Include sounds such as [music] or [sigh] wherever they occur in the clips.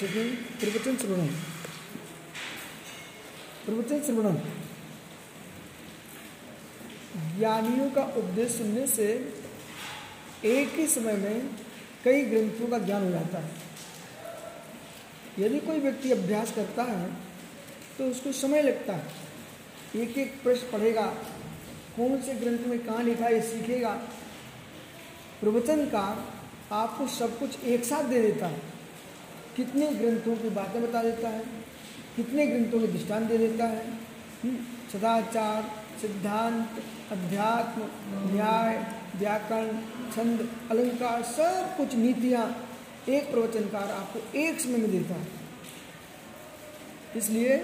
सुखी प्रवचन श्रवणम प्रवचन श्रवणम ज्ञानियों का उपदेश सुनने से एक ही समय में कई ग्रंथों का ज्ञान हो जाता है। यदि कोई व्यक्ति अभ्यास करता है तो उसको समय लगता है। एक एक प्रश्न पढ़ेगा कौन से ग्रंथ में कहाँ लिखा है सीखेगा। प्रवचन का आपको सब कुछ एक साथ दे देता है। कितने ग्रंथों की बातें बता देता है? कितने ग्रंथों के दृष्टान दे देता है? हम्म, सदाचार सिद्धांत अध्यात्म न्याय व्याकरण छंद अलंकार सब कुछ नीतियाँ एक प्रवचनकार आपको एक समय में देता है। इसलिए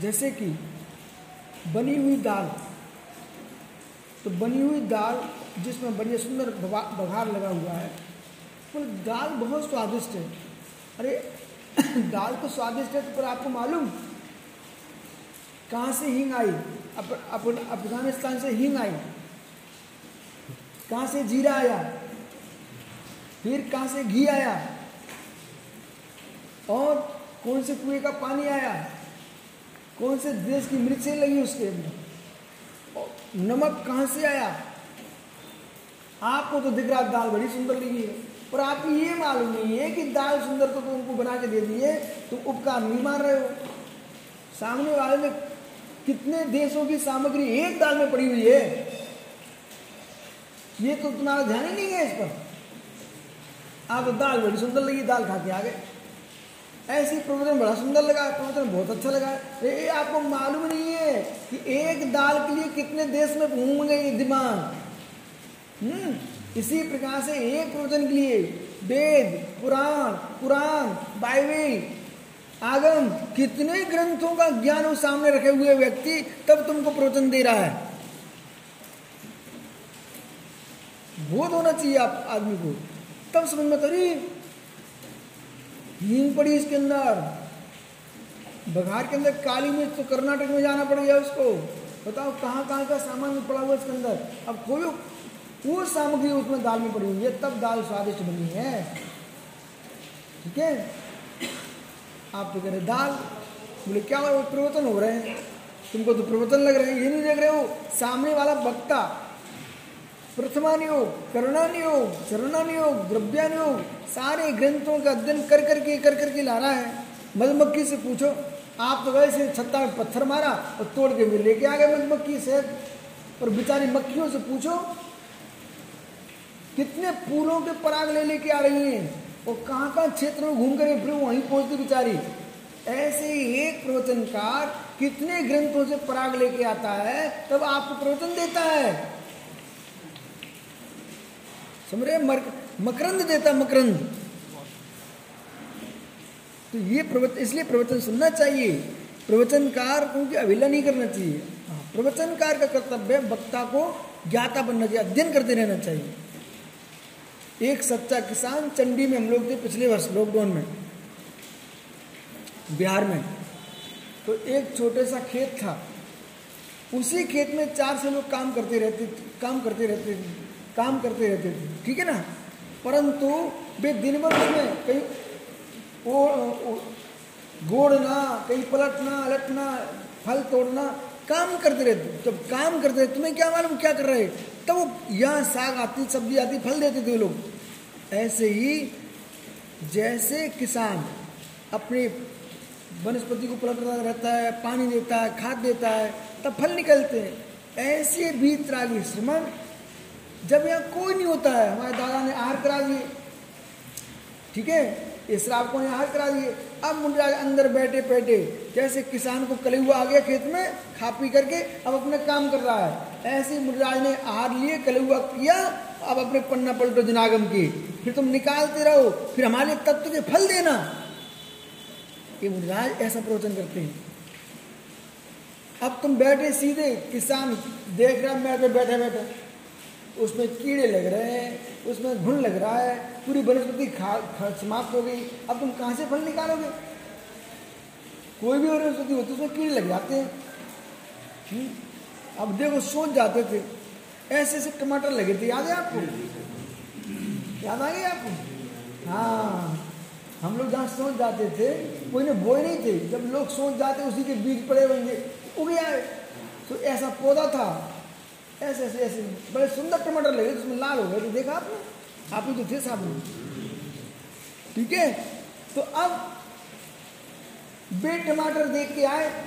जैसे कि बनी हुई दाल तो बनी हुई दाल जिसमें बढ़िया सुंदर बघार लगा हुआ है वो दाल बहुत स्वादिष्ट है। अरे [coughs] दाल तो स्वादिष्ट है तो पर आपको मालूम? कहाँ से हींग आई? अप, अफ़गानिस्तान से हींग आई। कहाँ से जीरा आया? फिर कहाँ से घी आया? और कौन से कुएँ का पानी आया? कौन से देश की मिर्चें लगी उसके अंदर? नमक कहाँ से आया? आपको तो दिख रहा दाल बड़ी सुंदर लगी है। पर आपको ये मालूम नहीं है कि दाल सुंदर तो तुमको बना के दे दिए तुम उपकार नहीं मार रहे हो। सामने वाले ने कितने देशों की सामग्री एक दाल में पड़ी हुई है। ये तो तुम्हारा ध्यान ही नहीं है इस पर। आपको दाल बड़ी सुंदर लगी, दाल खा के आ गए। ऐसी प्रवचन बड़ा सुंदर लगा, प्रवचन बहुत अच्छा लगा। ये आपको मालूम नहीं है कि एक दाल के लिए कितने देश में घूम गए दिमाग। इसी प्रकार से एक प्रवचन के लिए वेद, पुराण पुराण बाइबल, आगम, कितने ग्रंथों का ज्ञान उस सामने रखे हुए व्यक्ति तब तुमको प्रवचन दे रहा है। बोध होना चाहिए आप आदमी को। तब समझ में अरे हींग पड़ी इसके अंदर। बघार के अंदर काली मिर्च तो कर्नाटक में जाना पड़ गया उसको। बताओ कहाँ कहाँ का सामान पड़ा हुआ इसके अंदर। अब कोई वो सामग्री उसमें दाल में पड़ी हुई है, तब दाल स्वादिष्ट बनी है। ठीक है? आप तो कह रहे दाल, बोले, क्या वो प्रवचन हो रहे हैं? तुमको तो प्रवचन लग रहे हैं, ये नहीं देख रहे हो। सामने वाला वक्ता प्रथमानियोग करणानियोग चरणानियोग द्रव्यानियोग सारे ग्रंथों का अध्ययन कर करके कर करके ला रहा है। मधुमक्खी से पूछो, आप तो वैसे छत्ता में पत्थर मारा और तोड़ के भी लेके आ गए मधुमक्खी से। और बेचारी मक्खियों से पूछो कितने फूलों के पराग ले लेके आ रही हैं? और कहाँ कहाँ क्षेत्र में घूम कर फिर वहीं पहुँचती बेचारी। ऐसे एक प्रवचनकार कितने ग्रंथों से पराग लेके आता है तब आपको प्रवचन देता है। समझ? मकरंद देता मकरंद। तो ये प्रवचन इसलिए प्रवचन सुनना चाहिए। प्रवचनकार को की अवहेला नहीं करना चाहिए। हाँ, प्रवचनकार का कर्तव्य वक्ता को ज्ञाता बनना चाहिए अध्ययन करते रहना चाहिए। एक सच्चा किसान चंडी में हम लोग थे पिछले वर्ष लॉकडाउन में, बिहार में। तो एक छोटे सा खेत था। उसी खेत में चार से लोग काम करते रहते काम करते रहते काम करते रहते थे। ठीक है ना? परंतु वे दिन भर उसमें कहीं गोड़ना, कहीं पलटना, अलटना, फल तोड़ना, काम करते रहते जब काम करते रहते तुम्हें क्या मालूम क्या कर रहे तब यहाँ साग आती, सब्ज़ी आती, फल देते थे लोग। ऐसे ही जैसे किसान अपने वनस्पति को पलटता रहता है, पानी देता है, खाद देता है, तब फल निकलते हैं। ऐसे भी त्रागी श्रमण, जब यहाँ कोई नहीं होता है, हमारे दादा ने आहार करा दिए। ठीक है? इस श्राप को आहार करा दिए। अब मुंडराज अंदर बैठे बैठे, जैसे किसान को कलेहुआ आ गया खेत में खा पी करके अब अपने काम कर रहा है। ऐसे मुंडराज ने आहार लिए कलेहुआ किया, अब अपने पन्ना पलटो जनागम की। फिर तुम निकालते रहो, फिर हमारे तत्व के फल देना। ये मुंडराज ऐसा प्रवचन करते हैं। अब तुम बैठे सीधे, किसान देख रहा मैं पे बैठे बैठे। उसमें कीड़े लग रहे हैं, उसमें घुन लग रहा है, पूरी वनस्पति समाप्त हो गई। अब तुम कहाँ से फल निकालोगे? कोई भी वनस्पति होती उसमें कीड़े लग जाते हैं। अब देखो, सोच जाते थे। ऐसे ऐसे टमाटर लगे थे। याद है आपको? याद आ गए आपको? हाँ। हम लोग जहाँ सोच जाते थे, कोई ने बोए नहीं थे। जब लोग सोच जाते, उसी के बीज पड़े होंगे, उग गया तो ऐसा पौधा था। ऐसे ऐसे ऐसे। बड़े सुंदर टमाटर लगे तो उसमें लाल हो गए तो देखा आपने? आप ही तो थे साहब ठीक है? तो अब बे टमाटर देख के आए।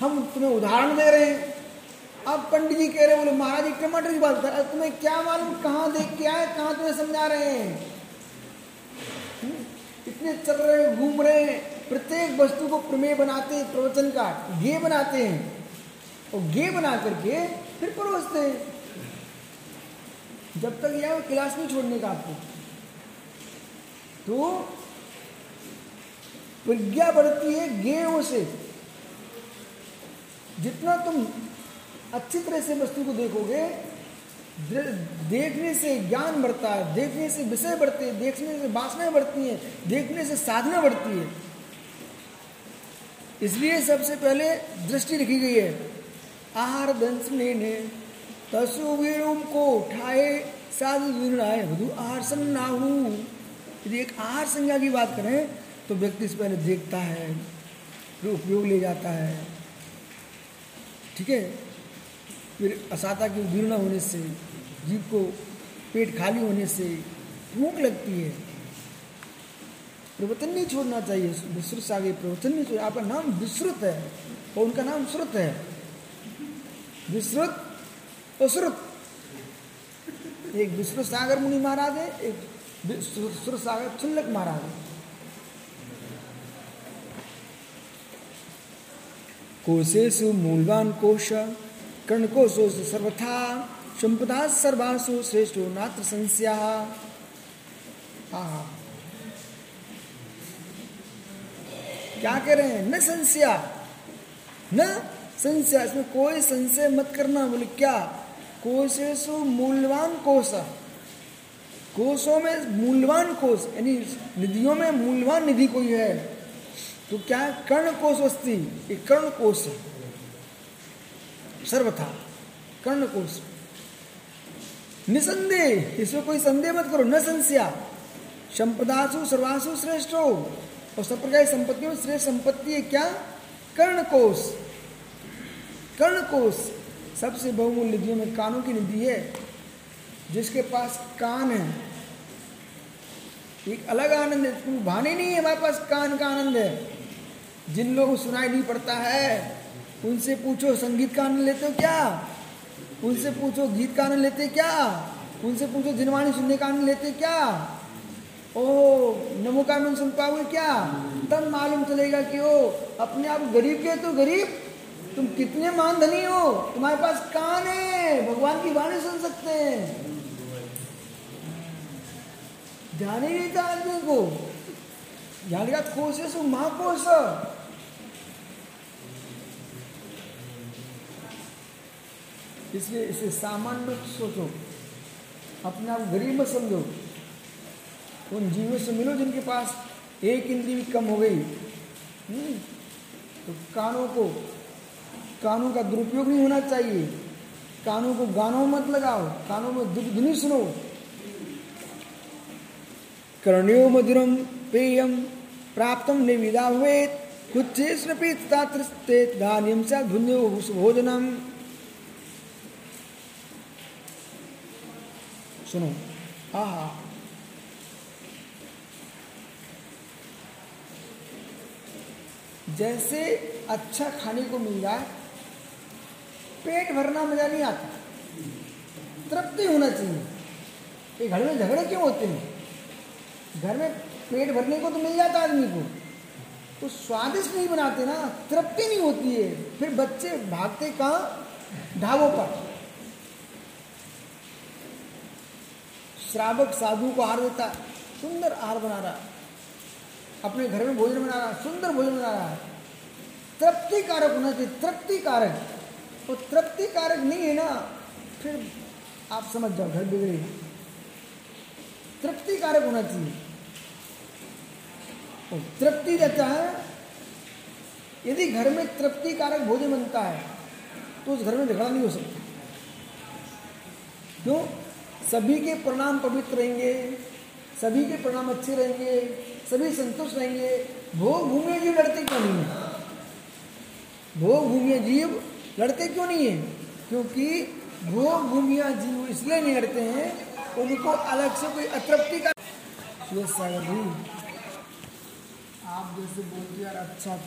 हम तुम्हें उदाहरण दे रहे हैं। अब पंडित जी कह रहे बोले, महाराज जी टमाटर की बात कर तुम्हें क्या मालूम कहाँ देख के आए, कहाँ तुम्हें समझा रहे हैं? हम्म? इतने चल रहे, घूम रहे हैं। प्रत्येक वस्तु को प्रमेय बनाते हैं प्रवचन का गे बनाते हैं। और गे बना करके फिर परोसते हैं। जब तक यह क्लास नहीं छोड़ने का आपको। तो प्रज्ञा बढ़ती है गेयों से। जितना तुम अच्छी तरह से वस्तु को देखोगे देखने से ज्ञान बढ़ता है, देखने से विषय बढ़ते हैं, देखने से वासनाएँ बढ़ती हैं, देखने से साधना बढ़ती है। इसलिए सबसे पहले दृष्टि रखी गई है। आहार दंश ने तसु को उठाए, साधु विराए वधु आहार सन्नाहू यदि एक आहार संज्ञा की बात करें तो व्यक्ति से पहले देखता है फिर उपयोग ले जाता है। ठीक है? फिर असाता की उदीर्ण होने से, जीव को पेट खाली होने से भूख लगती है। प्रवचन नहीं छोड़ना चाहिए विश्रुत आगे प्रवचन नहीं छोड़ आपका नाम विश्रुत है और उनका नाम श्रुत है। विश्रुत और श्रुत एक विश्रुत सागर मुनि महाराज है, एक श्रुत सागर चुल्लक महाराज है। कोशेषु मूलवान कोश, कर्णकोशो सर्वथा, संपदा सर्वासु श्रेष्ठो नात्र संस्या। क्या कह रहे हैं? न संस्या, न संशय, इसमें कोई संशय मत करना, बोले, क्या? कोशेशु मूल्यवान कोश कोशों में मूल्यवान कोश, यानी निधियों में मूल्यवान निधि कोई है। तो क्या है कर्ण कोश वस्ती कर्ण कोश सर्वथा, कर्ण कोश। निसंदेह, इसमें कोई संदेह मत करो, न संशया। संपदासु, सर्वासु श्रेष्ठ। हो और सब प्रकार की संपत्ति में श्रेष्ठ संपत्ति है क्या? कर्ण कोश। कर्ण कोश सबसे बहुमूल्य निधियों में कानों की निधि है, जिसके पास कान है। एक अलग आनंद है भाने नहीं है, हमारे पास कान का आनंद है। जिन लोगों को सुनाई नहीं पड़ता है, उनसे पूछो, संगीत का आनंद लेते हो क्या? उनसे पूछो, गीत का आनंद लेते क्या? उनसे पूछो, जिनवाणी सुनने का आनंद लेते क्या? ओ नमो का आनंद सुन पाओगे क्या? तब मालूम चलेगा कि ओ अपने आप गरीब के तो गरीब तुम कितने मान धनी हो? तुम्हारे पास कान है। भगवान की वाणी सुन सकते हैं। ध्यान ही नहीं था आदमी को। ध्यान का कोश है सो महाकोश इसलिए इसे सामान्य सोचो। अपने आप गरीब मत समझो। उन जीवों से मिलो जिनके पास एक इंद्री भी कम हो गई। हम्म, तो कानों को कानों का दुरुपयोग नहीं होना चाहिए। कानों को गानों मत लगाओ, कानों में ध्वनि सुनो कर्ण्यो मधुरम पेयम प्राप्त निविदा हुए तृस्ते धान्यम से भोजनम। सुनो। आहा जैसे अच्छा खाने को मिल जाए पेट भरना मज़ा नहीं आता। तृप्ति होना चाहिए। ये घर में झगड़े क्यों होते हैं? घर में पेट भरने को तो मिल जाता आदमी को। तो स्वादिष्ट नहीं बनाते ना, तृप्ति नहीं होती है। फिर बच्चे भागते कहा? ढाबों पर। श्रावक साधु को हार देता, सुंदर आहार बना रहा। अपने घर में भोजन बना रहा, सुंदर भोजन बना रहा। है तृप्ति कारक होना चाहिए तृप्ति तो तृप्ति कारक नहीं है ना, फिर आप समझ जाओ, घर बिगड़ेगा तृप्ति कारक होना चाहिए। तो तृप्ति रहता है, यदि घर में तृप्ति कारक भोजन बनता है तो उस घर में झगड़ा नहीं हो सकता। क्यों? सभी के प्रणाम पवित्र रहेंगे, सभी के परिणाम अच्छे रहेंगे, सभी संतुष्ट रहेंगे। भोग भूमि जीव लड़ते क्यों नहीं है? भोग भूमि जीव लड़ते क्यों नहीं है? क्योंकि भोग भूमिया जीव इसलिए नहीं लड़ते हैं, उनको अलग से कोई अतृप्ति का जी आप जैसे बोलते यार अच्छा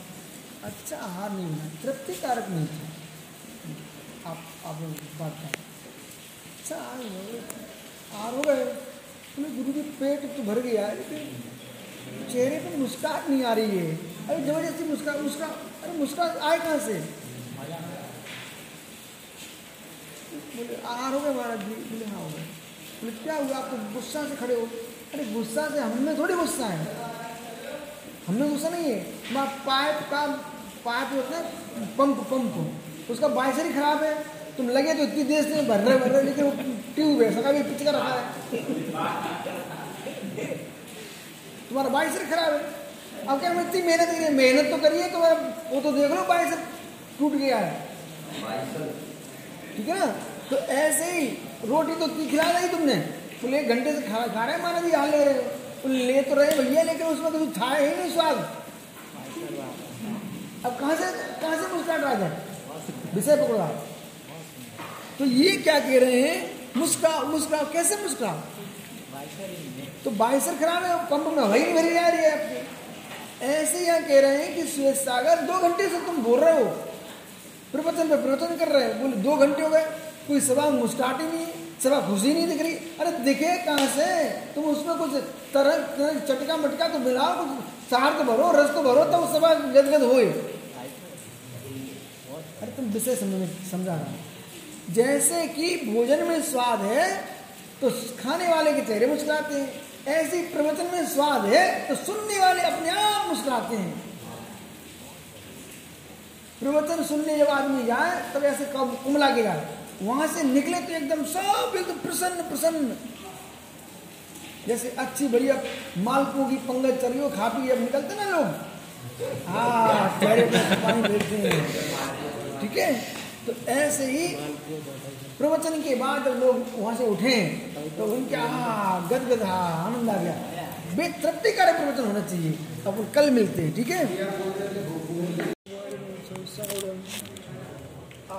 अच्छा आहार नहीं होना तृप्ति कारक नहीं था आप आप बात करें अच्छा आहार हो गए। तुम्हें गुरु जी, पेट तो भर गया, लेकिन चेहरे पर मुस्कान नहीं आ रही है। अरे ज़बरदस्ती मुस्कान मुस्कान, अरे मुस्कान आए कहाँ से? बोले आहार हो गए महाराज जी बोले हाँ हो। गए बोले, क्या हुआ? आप तो गुस्सा से खड़े हो? अरे, गुस्सा से हमें थोड़ी गुस्सा है। हमें गुस्सा नहीं है। मैं पाइप का, पाइप जो होता है पंप पंप उसका बाइसर ही खराब है। तुम लगे तो इतनी देर से भर रहे भर रहे, लेकिन वो ट्यूब है सका भी पिच का रखा है। तुम्हारा बाइसर खराब है। अब क्या मैं इतनी मेहनत करिए मेहनत तो करिए तो वो तो देख लो, बाइसर टूट गया है। ठीक है ना? तो ऐसे ही, रोटी तो खिला नहीं तुमने। फुल एक घंटे से खा खा रहे माना जी हाल ले रहे हो ले तो रहे भैया लेकिन उसमें कुछ था ही नहीं स्वाद। अब कहाँ से कहाँ से मुस्कुराहट आ जाए विषय पकड़ा। तो ये क्या कह रहे हैं? मुस्कुरा मुस्कुरा कैसे मुस्कुरा तो बाइसर खराब है पंप में वही भरी जा रही है। आपकी ऐसे यहाँ कह रहे हैं कि श्वेत सागर, दो घंटे से तुम बोल रहे हो। प्रवचन पे प्रवचन कर रहे हैं। बोले, दो घंटे हो गए, कोई सभा मुस्कुराहट ही नहीं, सभा खुशी नहीं दिख रही। अरे दिखे कहाँ से? तुम उसमें कुछ तरह चटका मटका तो मिलाओ, कुछ सार तो भरो, रस तो भरो, तब सभा गदगद हो अरे तुम विषय समझ समझा रहा हूँ। जैसे कि भोजन में स्वाद है तो खाने वाले के चेहरे मुस्कुराते हैं। ऐसे प्रवचन में स्वाद है तो सुनने वाले अपने आप मुस्कुराते हैं। प्रवचन सुनने जब आदमी जाए, तब ऐसे कुमला के जाए वहाँ से निकले तो एकदम सब एकदम प्रसन्न प्रसन्न। जैसे अच्छी बढ़िया मालकों की पंगत चली हो खा पी अब निकलते ना लोग हाँ ठीक है? तो ऐसे ही प्रवचन के बाद जब लोग वहाँ से उठे तो उनके हाँ गदगद हाँ आनंद आ गया। बेतृप्ति कारक प्रवचन होना चाहिए अब कल मिलते हैं, ठीक है?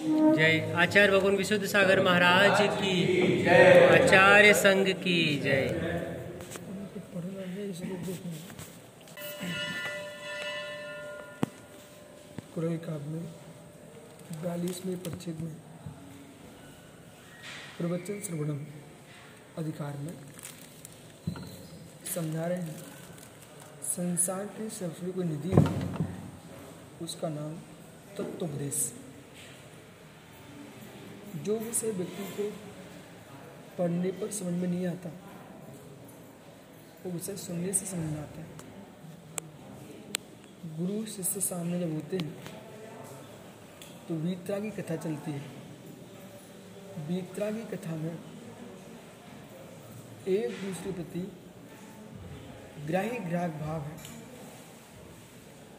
जय आचार्य भगवान विशुद्ध सागर महाराज की आचार्य संघ की जय। में में, प्रवचन श्रवणम अधिकार में समझा रहे हैं संसार के सबसे कोई निधि है उसका नाम तत्वोपदेश। जो विषय व्यक्ति को पढ़ने पर समझ में नहीं आता, वो विषय सुनने से समझ में आता है। गुरु शिष्य सामने जब होते हैं तो वीतरा की कथा चलती है। वीतरा की कथा में एक दूसरे प्रति ग्राही ग्राहक भाव है।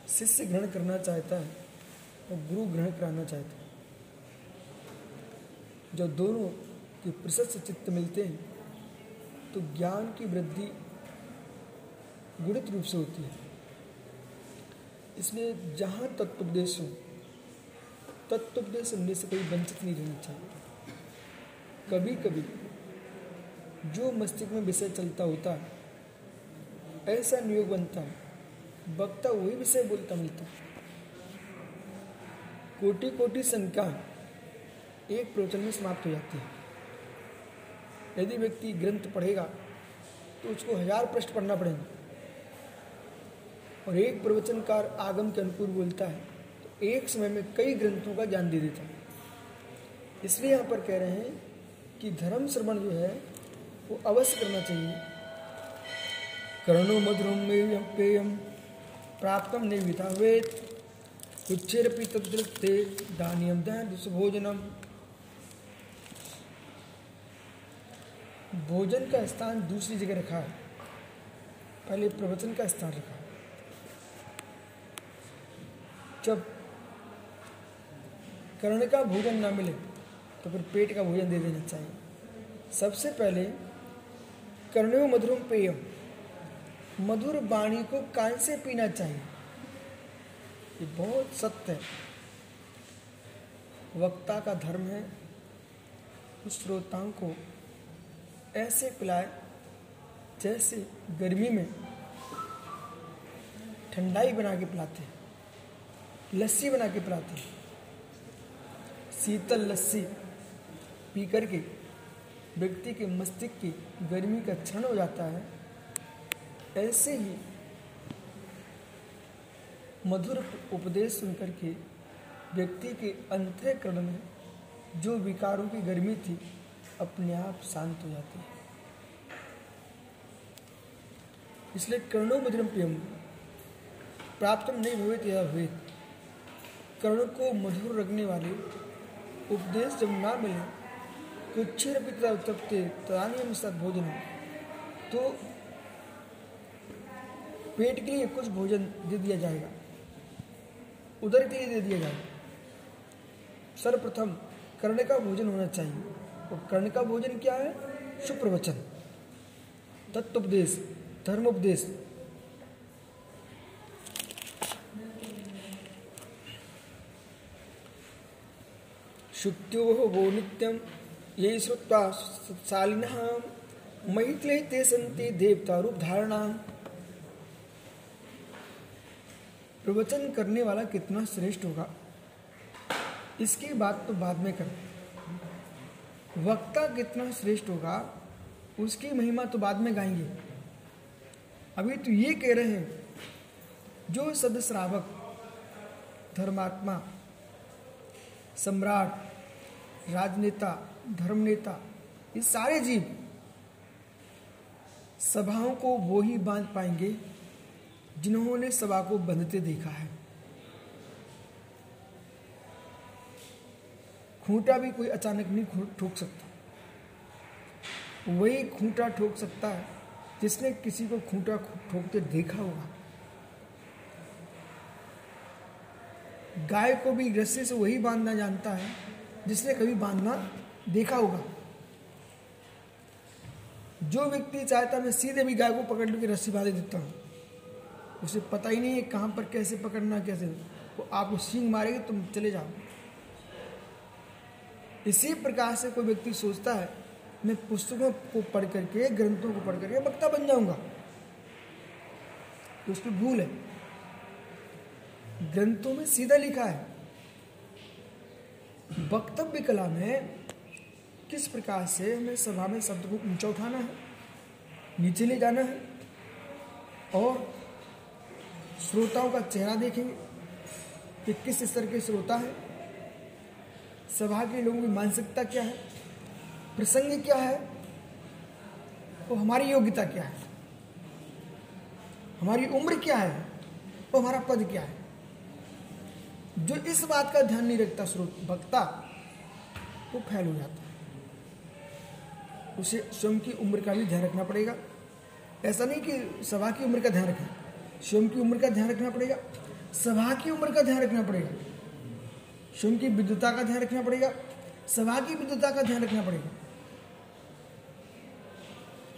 शिष्य ग्रहण करना चाहता है और गुरु ग्रहण कराना चाहता है। जब दोनों के प्रशस्त चित्त मिलते हैं तो ज्ञान की वृद्धि गुणित रूप से होती है। इसलिए जहाँ तत्वोपदेश हो तत्वोपदेश सुनने से कोई वंचित नहीं रहना चाहिए। कभी कभी जो मस्तिष्क में विषय चलता होता है ऐसा नियोग बनता है वक्ता वही विषय बोलता मिलता। कोटि कोटि संख्या एक प्रवचन में समाप्त हो जाती है। यदि व्यक्ति ग्रंथ पढ़ेगा तो उसको हज़ार पृष्ठ पढ़ना पड़ेगा। और एक प्रवचनकार आगम के अनुकूल बोलता है तो एक समय में कई ग्रंथों का ज्ञान दे देता है। इसलिए यहाँ पर कह रहे हैं कि धर्म श्रवण जो है, वो अवश्य करना चाहिए। कर्णो मधुरम पेयम प्राप्त निर्विता वेद तदृक्ते दानियम भोजनम भोजन का स्थान दूसरी जगह रखा है। पहले प्रवचन का स्थान रखा। जब कर्ण का भोजन ना मिले तो फिर पेट का भोजन दे देना चाहिए। सबसे पहले कर्णो मधुरम पेयम मधुर वाणी को कान से पीना चाहिए। ये बहुत सत्य है। वक्ता का धर्म है। उस श्रोताओं को ऐसे पिलाए जैसे गर्मी में ठंडाई बना के पिलाते हैं, लस्सी बना के पिलाते हैं। शीतल लस्सी पी करके व्यक्ति के मस्तिष्क की गर्मी का क्षण हो जाता है। ऐसे ही मधुर उपदेश सुनकर के व्यक्ति के अंतःकरण में जो विकारों की गर्मी थी अपने आप शांत हो जाते है। इसलिए कर्णो मधुरम प्रियम। प्राप्त नहीं हुए या हुए कर्ण को मधुर रखने वाले उपदेश जब ना मिले क्षीर पिता उत्तप्ते तदानी सद भोजन तो पेट के लिए कुछ भोजन दे दिया जाएगा। उदर के लिए दे दिया जाएगा। सर्वप्रथम कर्ण का भोजन होना चाहिए। और कर्ण का भोजन क्या है? सुप्रवचन। तत्वोपदेश, धर्मोपदेश। शुक्त्यो वो नित्यम ये श्रुत्वा शालिन महित्ले ते सन्ति देवता रूप धारणा। प्रवचन करने वाला कितना श्रेष्ठ होगा? इसकी बात तो बाद में करें। वक्ता कितना श्रेष्ठ होगा, उसकी महिमा तो बाद में गाएँगे। अभी तो ये कह रहे हैं, जो सदस्रावक धर्मात्मा, सम्राट, राजनेता, धर्मनेता, ये सारे जीव सभाओं को वो ही बाँध पाएँगे, जिन्होंने सभा को बंधते देखा है। खूंटा भी कोई अचानक नहीं ठोक सकता। वही खूंटा ठोक सकता है, जिसने किसी को खूंटा ठोकते देखा होगा। गाय को भी रस्से से वही बांधना जानता है, जिसने कभी बांधना देखा होगा। जो व्यक्ति चाहता मैं सीधे भी गाय को पकड़ के रस्सी बाँध देता हूँ, उसे पता ही नहीं है कहाँ पर कैसे पकड़ना, कैसे वो आपको सींग मारेगी, तुम चले जाओ। इसी प्रकार से कोई व्यक्ति सोचता है, मैं पुस्तकों को पढ़ करके, ग्रंथों को पढ़ करके वक्ता बन जाऊँगा। तो उसकी भूल है। ग्रंथों में सीधा लिखा है, वक्तव्य कला में किस प्रकार से हमें सभा में शब्द को ऊँचा उठाना है, नीचे ले जाना है और श्रोताओं का चेहरा देखेंगे, कि किस स्तर के श्रोता है सभा के लोगों की मानसिकता क्या है? प्रसंग क्या है? वो हमारी योग्यता क्या है? हमारी उम्र क्या है? वो हमारा पद क्या है? जो इस बात का ध्यान नहीं रखता स्रोत वक्ता वो फैल हो जाता है। उसे स्वयं की उम्र का भी ध्यान रखना पड़ेगा। ऐसा नहीं कि सभा की उम्र का ध्यान रखें। स्वयं की उम्र का ध्यान रखना पड़ेगा। सभा की उम्र का ध्यान रखना पड़ेगा। स्वयं की विद्युता का ध्यान रखना पड़ेगा सभा की विद्युता का ध्यान रखना पड़ेगा।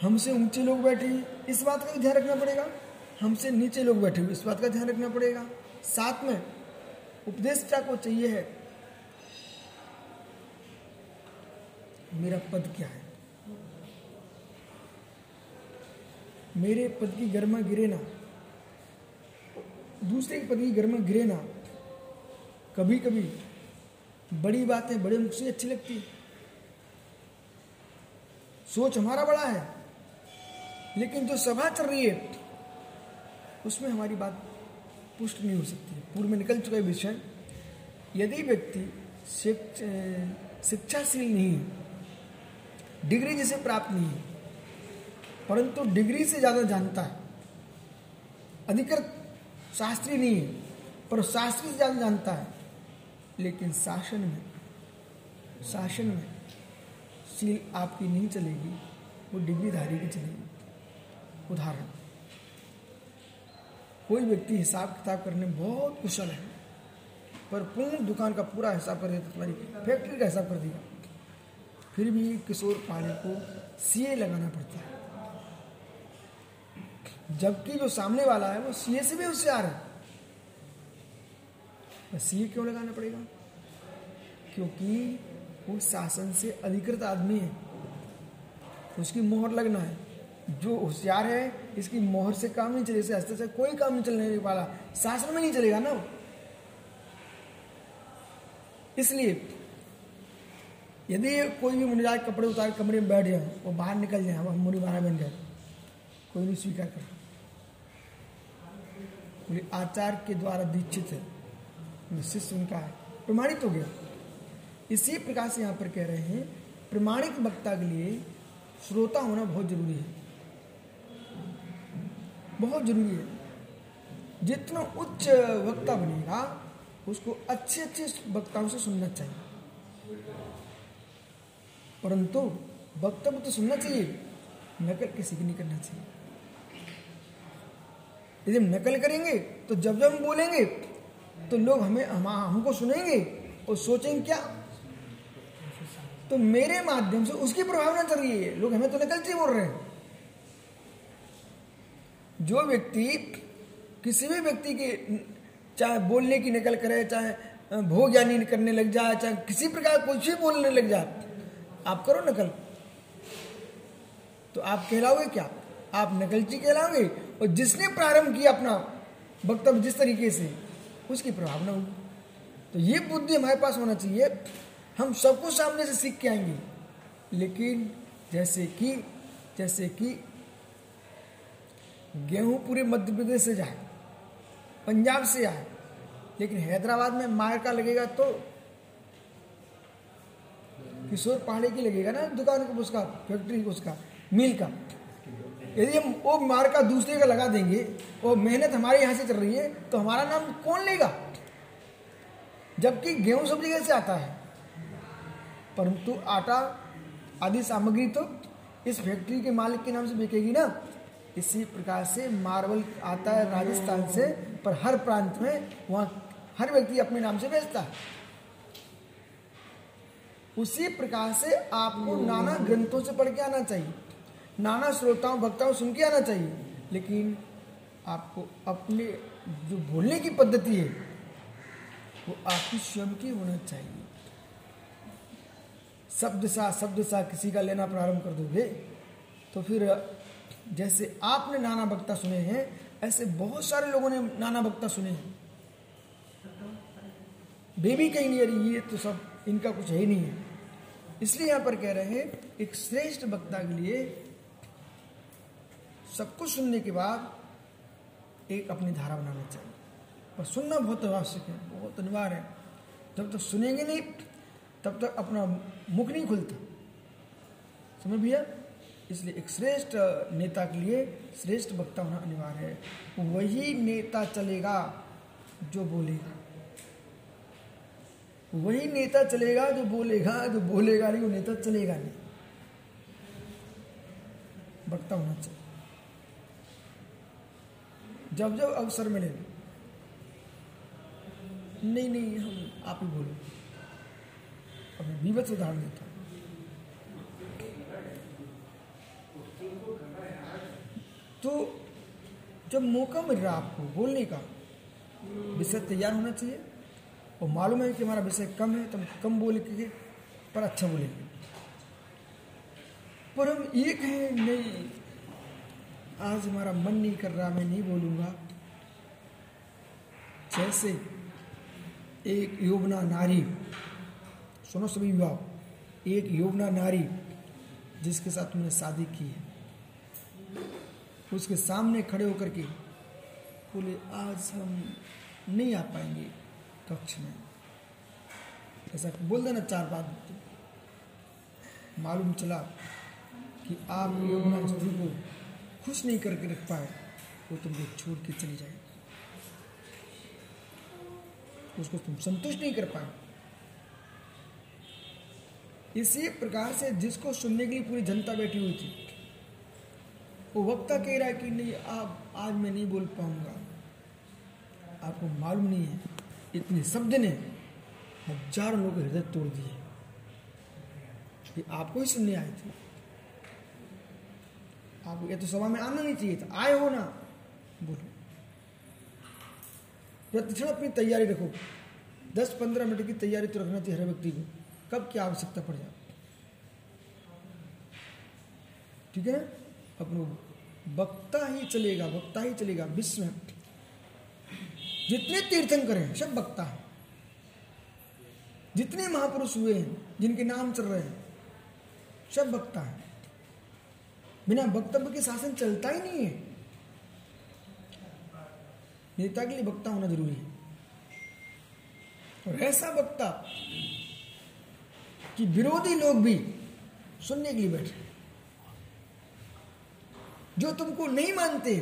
हमसे ऊँचे लोग बैठे हैं, इस बात का भी ध्यान रखना पड़ेगा। हमसे नीचे लोग बैठे हुए इस बात का ध्यान रखना पड़ेगा। साथ में उपदेशता को चाहिए है, मेरा पद क्या है? मेरे पद की गर्मा गिरे ना, दूसरे के पद की गर्मा गिरे ना कभी कभी बड़ी बातें बड़े मुख से अच्छी लगती है। सोच हमारा बड़ा है, लेकिन जो सभा चल रही है, उसमें हमारी बात पुष्ट नहीं हो सकती। है पूर्व में निकल चुका है विषय। यदि व्यक्ति शिक्षाशील नहीं है, डिग्री जिसे प्राप्त नहीं है, परंतु डिग्री से ज़्यादा जानता है, अधिकृत शास्त्री नहीं है, पर शास्त्री से ज़्यादा जानता है लेकिन शासन में शासन में सील आपकी नहीं चलेगी, वो डिग्रीधारी की चलेगी। उदाहरण, कोई व्यक्ति हिसाब किताब करने में बहुत कुशल है, पर पूर्ण दुकान का पूरा हिसाब कर तुम्हारी फैक्ट्री का हिसाब कर दिया फिर भी किशोर पाले को सीए लगाना पड़ता है। जबकि जो सामने वाला है, वो सीए से भी होशियार है। सीए क्यों लगाना पड़ेगा? क्योंकि वो शासन से अधिकृत आदमी है। उसकी मोहर लगना है। जो होशियार है, इसकी मोहर से काम नहीं चलेगा हस्ते से कोई काम नहीं चलने वाला। शासन में नहीं चलेगा ना इसलिए, यदि कोई भी मुनिराज कपड़े उतार कमरे में बैठ जाए, वो बाहर निकल जाए, हम मुनि महाराज बन गए कोई नहीं स्वीकार कर आचार के द्वारा दीक्षित है। शिष्य उनका है। प्रमाणित हो गया। इसी प्रकार से यहाँ पर कह रहे हैं प्रमाणित वक्ता के लिए श्रोता होना बहुत ज़रूरी है। बहुत ज़रूरी है। जितना उच्च वक्ता बनेगा, उसको अच्छे अच्छे वक्ताओं से सुनना चाहिए। परंतु वक्तव्य तो सुनना चाहिए, नकल किसी की नहीं करना चाहिए। यदि हम नकल करेंगे तो जब जब हम बोलेंगे तो लोग हमें हम, हमको सुनेंगे और सोचेंगे क्या? तो मेरे माध्यम से उसकी प्रभावना चल रही है। लोग हमें तो नकलची बोल रहे हैं। जो व्यक्ति किसी भी व्यक्ति की चाहे बोलने की नकल करे चाहे भोग ज्ञानी करने लग जाए चाहे किसी प्रकार कुछ भी बोलने लग जाए आप करो नकल। तो आप कहलाओगे क्या? आप नकलची कहलाओगे। और जिसने प्रारंभ किया अपना वक्तव्य जिस तरीके से उसकी प्रभावना होगी। तो ये बुद्धि हमारे पास होना चाहिए। हम सबको सामने से सीख के आएँगे। लेकिन जैसे कि जैसे कि गेहूँ पूरे मध्य प्रदेश से जाए, पंजाब से आए, लेकिन हैदराबाद में मार्का लगेगा तो किशोर पहाड़ी की लगेगा ना दुकान का, उसका, फैक्ट्री उसका, मिल का। यदि हम वो मार्का दूसरे का लगा देंगे और मेहनत हमारे यहाँ से चल रही है तो हमारा नाम कौन लेगा? जबकि गेहूँ सब्ज़ी जगह से आता है? परंतु आटा, आदि सामग्री तो इस फैक्ट्री के मालिक के नाम से बिकेगी ना। इसी प्रकार से मार्बल आता है राजस्थान से, पर हर प्रांत में वहाँ हर व्यक्ति अपने नाम से बेचता है। उसी प्रकार से आपको नाना ग्रंथों से पढ़ के आना चाहिए। नाना श्रोताओं, भक्ताओं सुन के आना चाहिए। लेकिन आपको अपने जो बोलने की पद्धति है, वो आपकी स्वयं की होना चाहिए। शब्द सा शब्द सा किसी का लेना प्रारंभ कर दोगे तो फिर जैसे आपने नाना वक्ता सुने हैं, ऐसे बहुत सारे लोगों ने नाना वक्ता सुने हैं। बेबी कहीं नहीं अरे ये तो सब इनका कुछ है ही नहीं है। इसलिए यहाँ पर कह रहे हैं, एक श्रेष्ठ वक्ता के लिए सब कुछ सुनने के बाद एक अपनी धारा बनाना चाहिए। पर सुनना बहुत आवश्यक है, बहुत अनिवार्य है। जब तक तो सुनेंगे नहीं, तब तक तो अपना मुख नहीं खुलता। समझ भैया? इसलिए एक श्रेष्ठ नेता के लिए श्रेष्ठ वक्ता होना अनिवार्य है। वही नेता चलेगा जो बोलेगा। वही नेता चलेगा जो बोलेगा जो बोलेगा नहीं, वो नेता चलेगा नहीं। वक्ता होना चाहिए। जब जब अवसर मिले। नहीं नहीं, हम आप ही बोलो। अब मैं उदाहरण देता हूँ। तो जब मौका मिल रहा आपको बोलने का, विषय तैयार होना चाहिए। और मालूम है कि हमारा विषय कम है तो हम कम बोले के पर अच्छा बोलेंगे। पर हम एक है, नहीं आज हमारा मन नहीं कर रहा, मैं नहीं बोलूँगा। जैसे एक योगना नारी, सुनो सभी विवाह एक योगना नारी जिसके साथ तुमने शादी की है, उसके सामने खड़े होकर के बोले, आज हम नहीं आ पाएँगे कक्ष में। ऐसा बोल देना चार बात मालूम चला कि आप योगना स्त्री को खुश नहीं करके रख पाए, वो तुमको छोड़ के चली जाए। उसको तुम संतुष्ट नहीं कर पाए। इसी प्रकार से जिसको सुनने के लिए पूरी जनता बैठी हुई थी, वो वक्ता कह रहा है कि नहीं, आप, आज मैं नहीं बोल पाऊँगा। आपको मालूम नहीं है, इतने शब्द ने हज़ारों लोग हृदय तोड़ दिए। आपको ही सुनने आए थे। आपको ये तो सभा में आना नहीं चाहिए था। आए हो ना? बोलो। प्रतिक्षण अपनी तैयारी रखो। दस पंद्रह मिनट की तैयारी तो रखना चाहिए हर व्यक्ति को। कब क्या आवश्यकता पड़ जाए? ठीक है? अपनो वक्ता ही चलेगा, वक्ता ही चलेगा, विश्व में जितने तीर्थंकर हैं, सब वक्ता है। जितने महापुरुष हुए हैं, जिनके नाम चल रहे हैं, सब वक्ता है। बिना वक्तव्य के शासन चलता ही नहीं है। नेता के लिए वक्ता होना ज़रूरी है। और ऐसा वक्ता कि विरोधी लोग भी सुनने के लिए बैठे। जो तुमको नहीं मानते,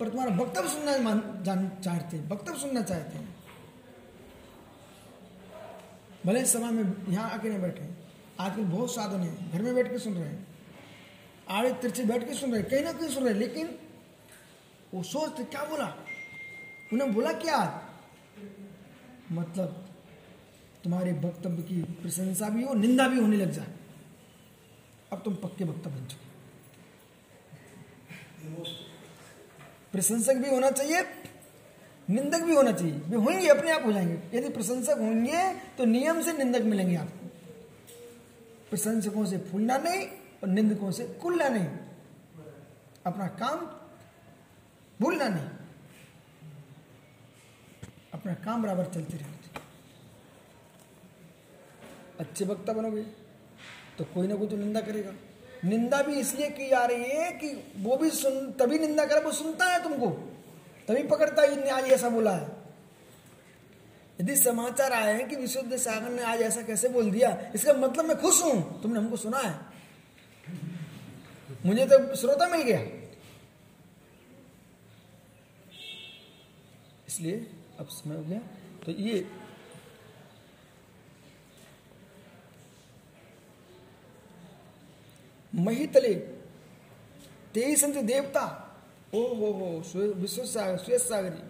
पर तुम्हारा वक्तव्य सुनना मान, जान, चाहते वक्तव्य सुनना चाहते हैं। भले सभा में यहाँ आके नहीं बैठे आजकल बहुत साधन है, घर में बैठ के सुन रहे हैं। आड़े तिरछे बैठ के सुन रहे, कहीं ना कहीं सुन रहे, लेकिन वो सोचते क्या बोला? उन्हें बोला क्या? मतलब तुम्हारे वक्तव्य की प्रशंसा भी हो, निंदा भी होने लग जाए अब तुम पक्के वक्ता बन चुके प्रशंसक भी होना चाहिए, निंदक भी होना चाहिए। वे होंगे, अपने आप हो जाएँगे। यदि प्रशंसक होंगे तो नियम से निंदक मिलेंगे आपको। प्रशंसकों से फूलना नहीं और निंदकों से कुलना नहीं। अपना काम भूलना नहीं। अपना काम बराबर चलते रहना अच्छे वक्ता बनोगे तो कोई ना कोई तो निंदा करेगा। निंदा भी इसलिए की जा रही है कि वो भी सुन, तभी निंदा करे, वो सुनता है तुमको। तभी पकड़ता है न्याय ऐसा बोला है। यदि समाचार आए हैं कि विशुद्ध सागर ने आज ऐसा कैसे बोल दिया, इसका मतलब मैं खुश हूँ। तुमने हमको सुना है। मुझे तो श्रोता मिल गया। इसलिए अब समय हो गया। तो ये महितले ते संत देवता, ओ हो हो विश्व सागर सागरी,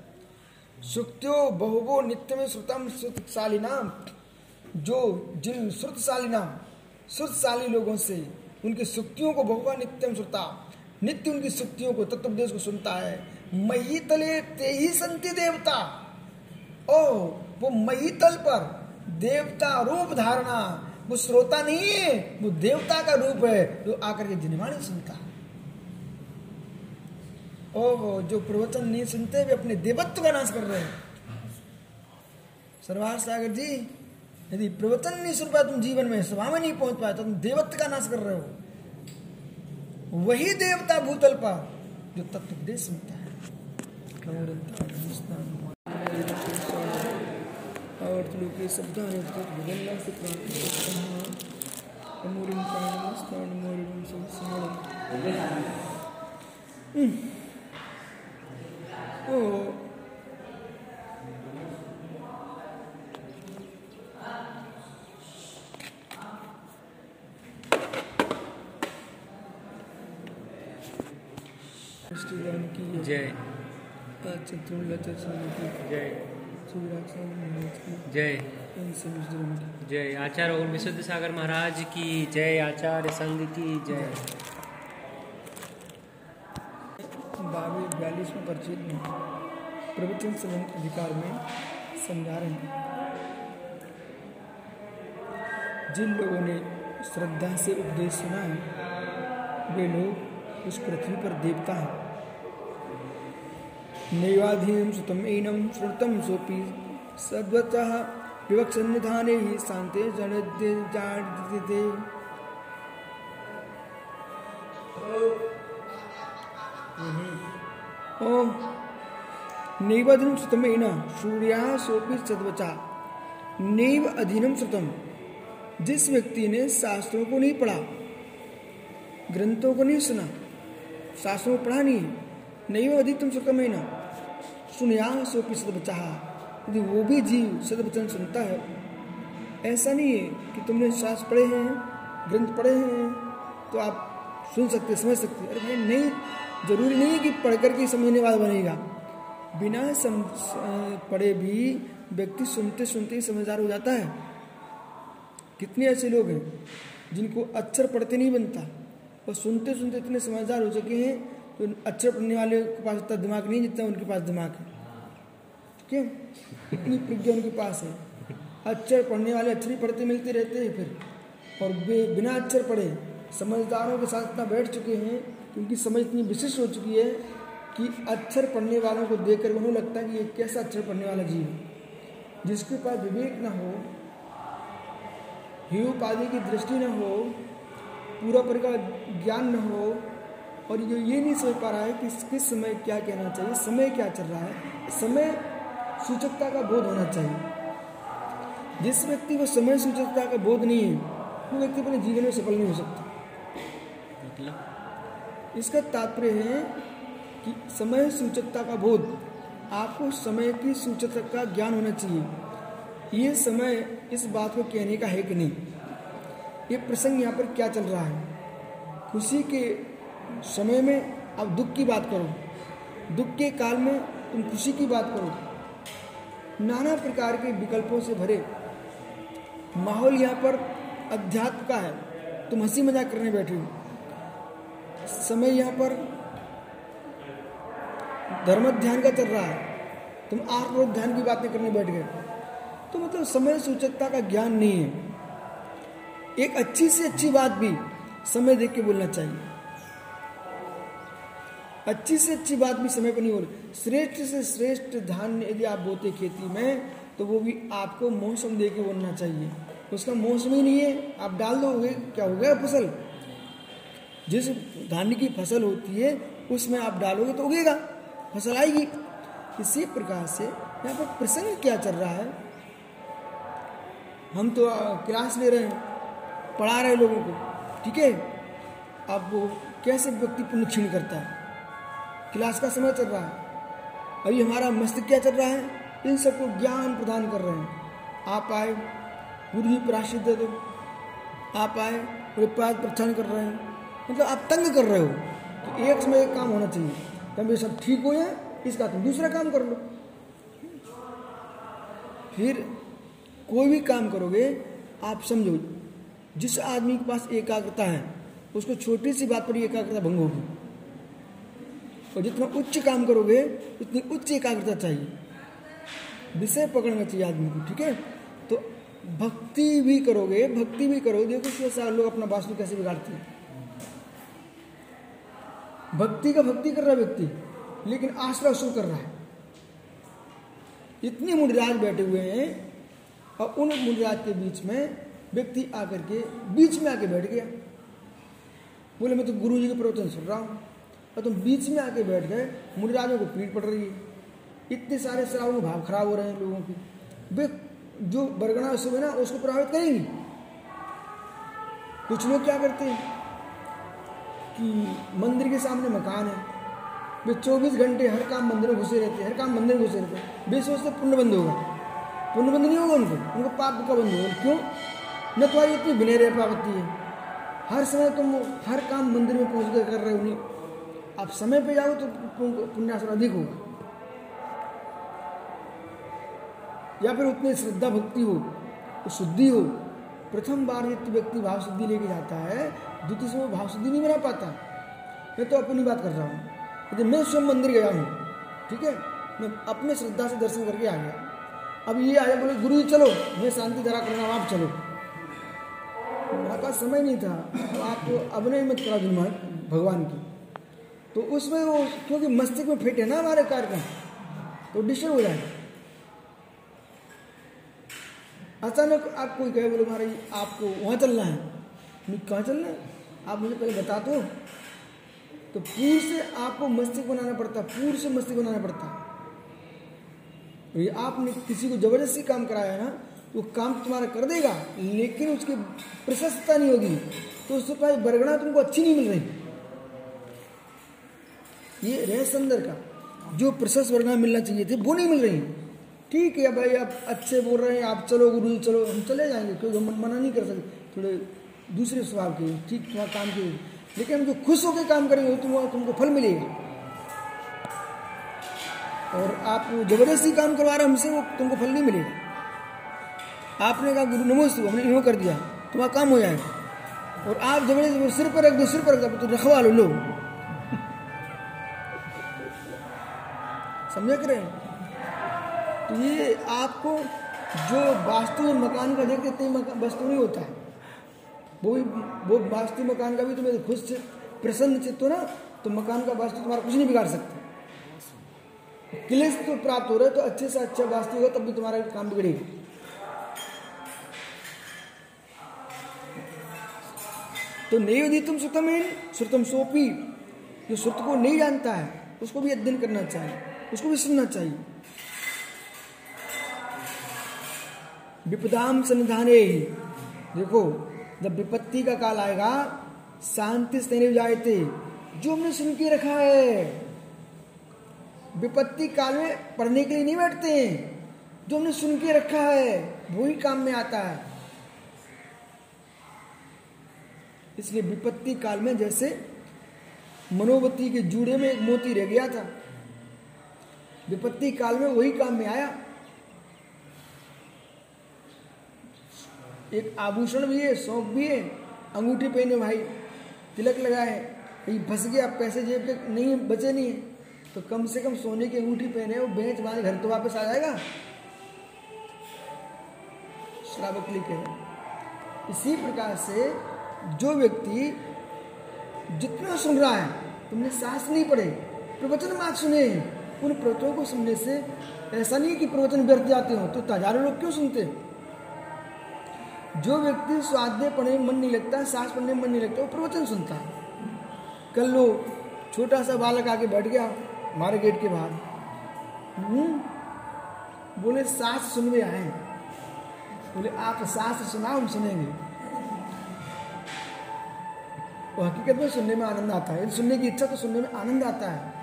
सुक्त्यो बहुवो नित्य में श्रुतम श्रुतशाली नाम जो जिन श्रुतशालिनाम श्रुतशाली लोगों से उनकी सुक्तियों को बहुवा नित्यम श्रुता नित्य उनकी सुक्तियों को तत्वदेश को सुनता है। महितले ते ही संति देवता। ओ वो महितल पर देवता रूप धारणा। वो श्रोता नहीं है वो देवता का रूप है जो आकर के जिनवाणी सुनता। है ओहो जो प्रवचन नहीं सुनते वे अपने देवत्व का नाश कर रहे हैं। सरवास सागर जी यदि प्रवचन नहीं सुन पाए तुम जीवन में सभा में नहीं पहुँच पाए तो तुम देवत्व का नाश कर रहे हो। वही देवता भूतल पर जो तत्व उपदेश सुनता है। और ओ श्रीराम की जय चतुर्लचर स्वामी की जय। जय। आचार्य और विशुद्ध सागर महाराज की जय। आचार्य संघ की जय। बावी बयालीसवें परिचित में प्रवचन संबंध अधिकार में समझा रहे हैं जिन लोगों ने श्रद्धा से उपदेश सुना है वे लोग उस पृथ्वी पर देवता हैं। नैवाधीन सुतम एनम श्रुतम सोपी सद्वतः विवक्षन्निधाने ही शांते जड़ते जाड़ते ओम नैवाधीनम श्रुतम एन सूर्या सोपी सद्वचा। नैव अधीनम श्रुतम जिस व्यक्ति ने शास्त्रों को नहीं पढ़ा, ग्रंथों को नहीं सुना, शास्त्रों को पढ़ा नहीं नहीं वो अधिक तुम सुखम ना सुनया सो की सद बचा यदि वो भी जीव सद वचन सुनता है। ऐसा नहीं है कि तुमने शास्त्र पढ़े हैं, ग्रंथ पढ़े हैं तो आप सुन सकते, समझ सकते। अरे भाई, नहीं, ज़रूरी नहीं है कि पढ़ करके समझने वाला बनेगा। बिना सम पढ़े भी व्यक्ति सुनते सुनते ही समझदार हो जाता है। कितने ऐसे लोग हैं जिनको अक्षर पढ़ते नहीं बनता और सुनते सुनते इतने समझदार हो चुके हैं अक्षर पढ़ने वाले के पास इतना दिमाग नहीं जितना उनके पास दिमाग है। क्यों? इतनी प्रज्ञा उनके पास है। अक्षर पढ़ने वाले अक्षर ही पढ़ते, मिलते रहते हैं फिर। और वे बिना अक्षर पढ़े समझदारों के साथ इतना बैठ चुके हैं कि उनकी समझ इतनी विशिष्ट हो चुकी है कि अक्षर पढ़ने वालों को देख कर उन्हें लगता है कि ये कैसा अक्षर पढ़ने वाला जीव है। जिसके पास विवेक न हो हियोपाधि की दृष्टि न हो, पूरा प्रकार ज्ञान न हो और ये ये नहीं समझ पा रहा है कि किस समय क्या कहना चाहिए समय क्या चल रहा है। समय सूचकता का बोध होना चाहिए। जिस व्यक्ति को समय सूचकता का बोध नहीं है वो व्यक्ति अपने जीवन में सफल नहीं हो सकता। मतलब? इसका तात्पर्य है कि समय सूचकता का बोध आपको समय की सूचकता का ज्ञान होना चाहिए। ये समय इस बात को कहने का है कि नहीं। ये प्रसंग यहाँ पर क्या चल रहा है? खुशी के समय में अब दुख की बात करो। दुख के काल में तुम खुशी की बात करो। नाना प्रकार के विकल्पों से भरे। माहौल यहाँ पर अध्यात्म का है। तुम हँसी मज़ाक करने बैठे हो। समय यहाँ पर धर्म ध्यान का चल रहा है। तुम आठ रोज ध्यान की बातें करने बैठ गए। तो मतलब समय सूचकता का ज्ञान नहीं है। एक अच्छी से अच्छी बात भी समय देख के बोलना चाहिए। अच्छी से अच्छी बात भी समय पर नहीं बोल श्रेष्ठ से श्रेष्ठ धान यदि आप बोते खेती में तो वो भी आपको मौसम दे के बोलना चाहिए। उसका मौसम ही नहीं है, आप डाल दो क्या हो गया फ़सल? जिस धान की फ़सल होती है, उसमें आप डालोगे तो उगेगा, फ़सल आएगी। इसी प्रकार से यहाँ पर प्रसंग क्या चल रहा है? हम तो क्लास ले रहे हैं, पढ़ा रहे लोगों को, ठीक है? अब वो कैसे व्यक्ति पुण्य करता है? क्लास का समय चल रहा है। अभी हमारा मस्तिष्क क्या चल रहा है? इन सबको ज्ञान प्रदान कर रहे हैं। आप आए गुरु जी दे दो। आप आए पाद प्रक्षण कर रहे हैं। मतलब आप तंग कर रहे हो तो एक समय एक काम होना चाहिए। तब ये सब ठीक हो जाए, इसका तुम दूसरा काम कर लो। फिर कोई भी काम करोगे, आप समझो, जिस आदमी के पास एकाग्रता है, उसको छोटी सी बात पर एकाग्रता भंग होगी। और जितना उच्च काम करोगे, उतनी उच्च एकाग्रता चाहिए। विषय पकड़ना चाहिए आदमी को, ठीक है? तो भक्ति भी करोगे, भक्ति भी करोगे। देखो कैसा लोग अपना वास्तु कैसे बिगाड़ते हैं। भक्ति का भक्ति कर रहा है व्यक्ति, लेकिन आश्रय शुरू कर रहा है। इतने मुनिराज बैठे हुए हैं, और उन मुनिराज के बीच में व्यक्ति आकर के, बीच में आके बैठ गया। बोले, मैं तो गुरु जी के प्रवचन सुन रहा हूँ। और तुम बीच में आके बैठ गए, मुनिराजों को पीट पड़ रही है। इतने सारे शराबों के भाव खराब हो रहे हैं लोगों की। वे जो बरगना सुबह ना, उसको प्रभावित करेंगी? कुछ लोग क्या करते हैं कि मंदिर के सामने मकान है। वे 24 घंटे हर काम मंदिर में घुसे रहते हैं, हर काम मंदिर में घुसे रहते हैं। वे सोचते पुण्य बंद होगा। पुण्य बंद नहीं होगा उनको उनको पाप का बंद होगा। क्यों? न तो आज इतनी बिने रह पाती है। हर समय तुम हर काम मंदिर में पहुँच कर रहे हो आप समय पे जाओ तो पुण्यासन अधिक होगा। या फिर उतनी श्रद्धा भक्ति हो, शुद्धि हो, प्रथम बार यदि व्यक्ति भाव शुद्धि लेके जाता है, द्वितीय से वो भाव शुद्धि नहीं बना पाता। मैं तो अपनी बात कर रहा हूँ। यदि मैं स्वयं मंदिर गया हूँ, ठीक है? मैं अपने श्रद्धा से दर्शन करके आ गया। अब ये आया, बोले गुरु जी चलो, मैं शांति धरा कर आप चलो। मेरे पास समय नहीं था तो आपको अब नहीं मत करा दूँ भगवान की। तो उसमें वो, क्योंकि मस्तिष्क में फिट है ना हमारे कार्यक्रम तो डिस्टर्ब हो जाए अचानक आप कोई कहे, बोले, महाराज, आपको वहाँ चलना है। कहाँ चलना है? आप मुझे पहले बता दो तो पूर्व से आपको मस्तिष्क बनाना पड़ता पूर्व से मस्तिष्क बनाना पड़ता। तो आपने किसी को ज़बरदस्ती काम कराया ना तो काम तुम्हारा कर देगा, लेकिन उसकी प्रशस्तता नहीं होगी। तो उससे पहले बरगना तुमको अच्छी नहीं मिल रही। ये रहस्य अंदर का। जो प्रशस्त वर्ग मिलना चाहिए थे, वो नहीं मिल रही ठीक है, भाई, आप अच्छे बोल रहे हैं, आप चलो गुरु चलो, हम चले जाएँगे, क्योंकि हम मना नहीं कर सकते। थोड़े दूसरे स्वभाव के, ठीक तुम्हारा काम के। लेकिन हम जो खुश होकर काम करेंगे तुम तुमको फल मिलेगा। और आप ज़बरदस्ती काम करवा रहे हमसे वो तुमको फल नहीं मिलेगा। आपने कहा, गुरु, नमोस्तु, हमने इन्हों कर दिया तुम्हारा काम हो जाएगा। और आप ज़बरदस्ती, सिर पर रख दो, सिर पर रख दो तो रखवा लो लो। समझ कर तो ये आपको जो वास्तु मकान का देखते इतनी वस्तु नहीं होता है। वो भी, वो वास्तु मकान का भी तुम्हें खुश प्रसन्न चित्त हो ना तो मकान का वास्तु तुम्हारा कुछ नहीं बिगाड़ सकता। क्लेश तो प्राप्त हो रहा तो अच्छे से अच्छा वास्तु होगा, तब भी तुम्हारा काम बिगड़ेगा। तो यदि तुम श्रुतम श्रुतम सोपी। जो श्रुत को नहीं जानता है, उसको भी अध्ययन करना चाहिए उसको भी सुनना चाहिए। विपदाम संधाने देखो, जब विपत्ति का काल आएगा, शांति से नहीं जाते जो हमने सुन के रखा है, विपत्ति काल में पढ़ने के लिए नहीं बैठते हैं। जो हमने सुन के रखा है वो ही काम में आता है। इसलिए विपत्ति काल में जैसे मनोवती के जूड़े में एक मोती रह गया था। विपत्ति काल में वही काम में आया। एक आभूषण भी है, शौक भी है, अंगूठी पहने भाई, तिलक लगाए, कहीं फंस गया, पैसे जेब के नहीं, बचे नहीं है तो कम से कम सोने की अंगूठी पहने वो बेच बाँध, घर तो वापस आ जाएगा। श्रावक लिखे इसी प्रकार से जो व्यक्ति जितना सुन रहा है, तुमने सांस नहीं पड़े प्रवचन मात सुने उन प्रवचनों को सुनने से, ऐसा नहीं है कि प्रवचन व्यर्थ जाते हो तो हज़ारों लोग क्यों सुनते? हैं जो व्यक्ति स्वाध्याय पढ़ने में मन नहीं लगता, सांस पढ़ने में मन नहीं लगता, वो प्रवचन सुनता है। कल लो छोटा सा बालक आके बैठ गया हमारे गेट के बाहर। हम्म। बोले, सांस सुनवे आए बोले, आप सास सुना हम सुनेंगे। वो हकीकत में सुनने में आनंद आता है। सुनने की इच्छा तो सुनने में आनंद आता है।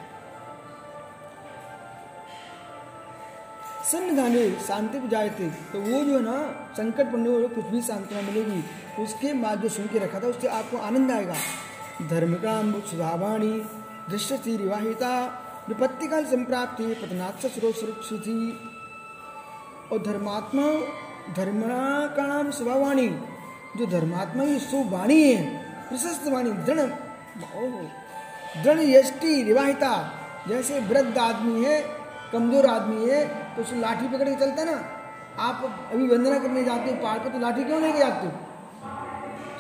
सन्निधाने शांति को जाए थे। तो वो जो है ना, संकट पड़ने वाले कुछ भी सांत्वना मिलेगी, उसके बाद जो सुन के रखा था, उससे आपको आनंद आएगा। धर्म का सुधावाणी दृश्य थी रिवाहिता विपत्ति काल संप्राप्ति, पतनाथ सुरक्षित और धर्मात्मा धर्म का नाम स्वभावाणी जो धर्मात्मा की सुवाणी है, प्रशस्त वाणी, दृढ़ दृढ़ यष्टि रिवाहिता जैसे वृद्ध आदमी है, कमज़ोर आदमी है तो उसको लाठी पकड़ के चलता ना, आप अभी वंदना करने जाते हो पहाड़ पर तो लाठी क्यों लेके जाते हो?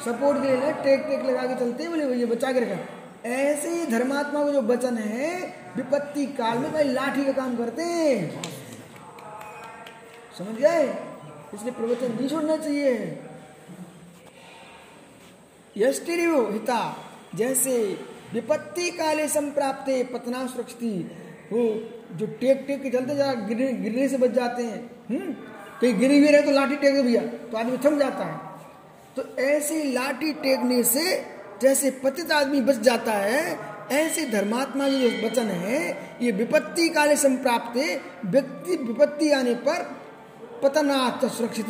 सपोर्ट के लिए टेक टेक लगा के चलते बोले भैया बचा के रखा। ऐसे ही धर्मात्मा का जो वचन है, विपत्ति काल में भाई लाठी का काम करते हैं। समझ गए? इसलिए प्रवचन नहीं छोड़ना चाहिए। यष्टिरिव हिता, जैसे विपत्ति काले संप्राप्ते पतना सुरक्षित वो जो टेक टेक के चलते जा गिरने से बच जाते हैं। हम्म? कहीं गिरी भी रहे तो लाठी टेक भैया तो आदमी थम जाता है। तो ऐसी लाठी टेकने से जैसे पतित आदमी बच जाता है, ऐसे धर्मात्मा जो वचन है, ये विपत्ति काले संप्राप्त व्यक्ति विपत्ति आने पर पतनाथ सुरक्षित,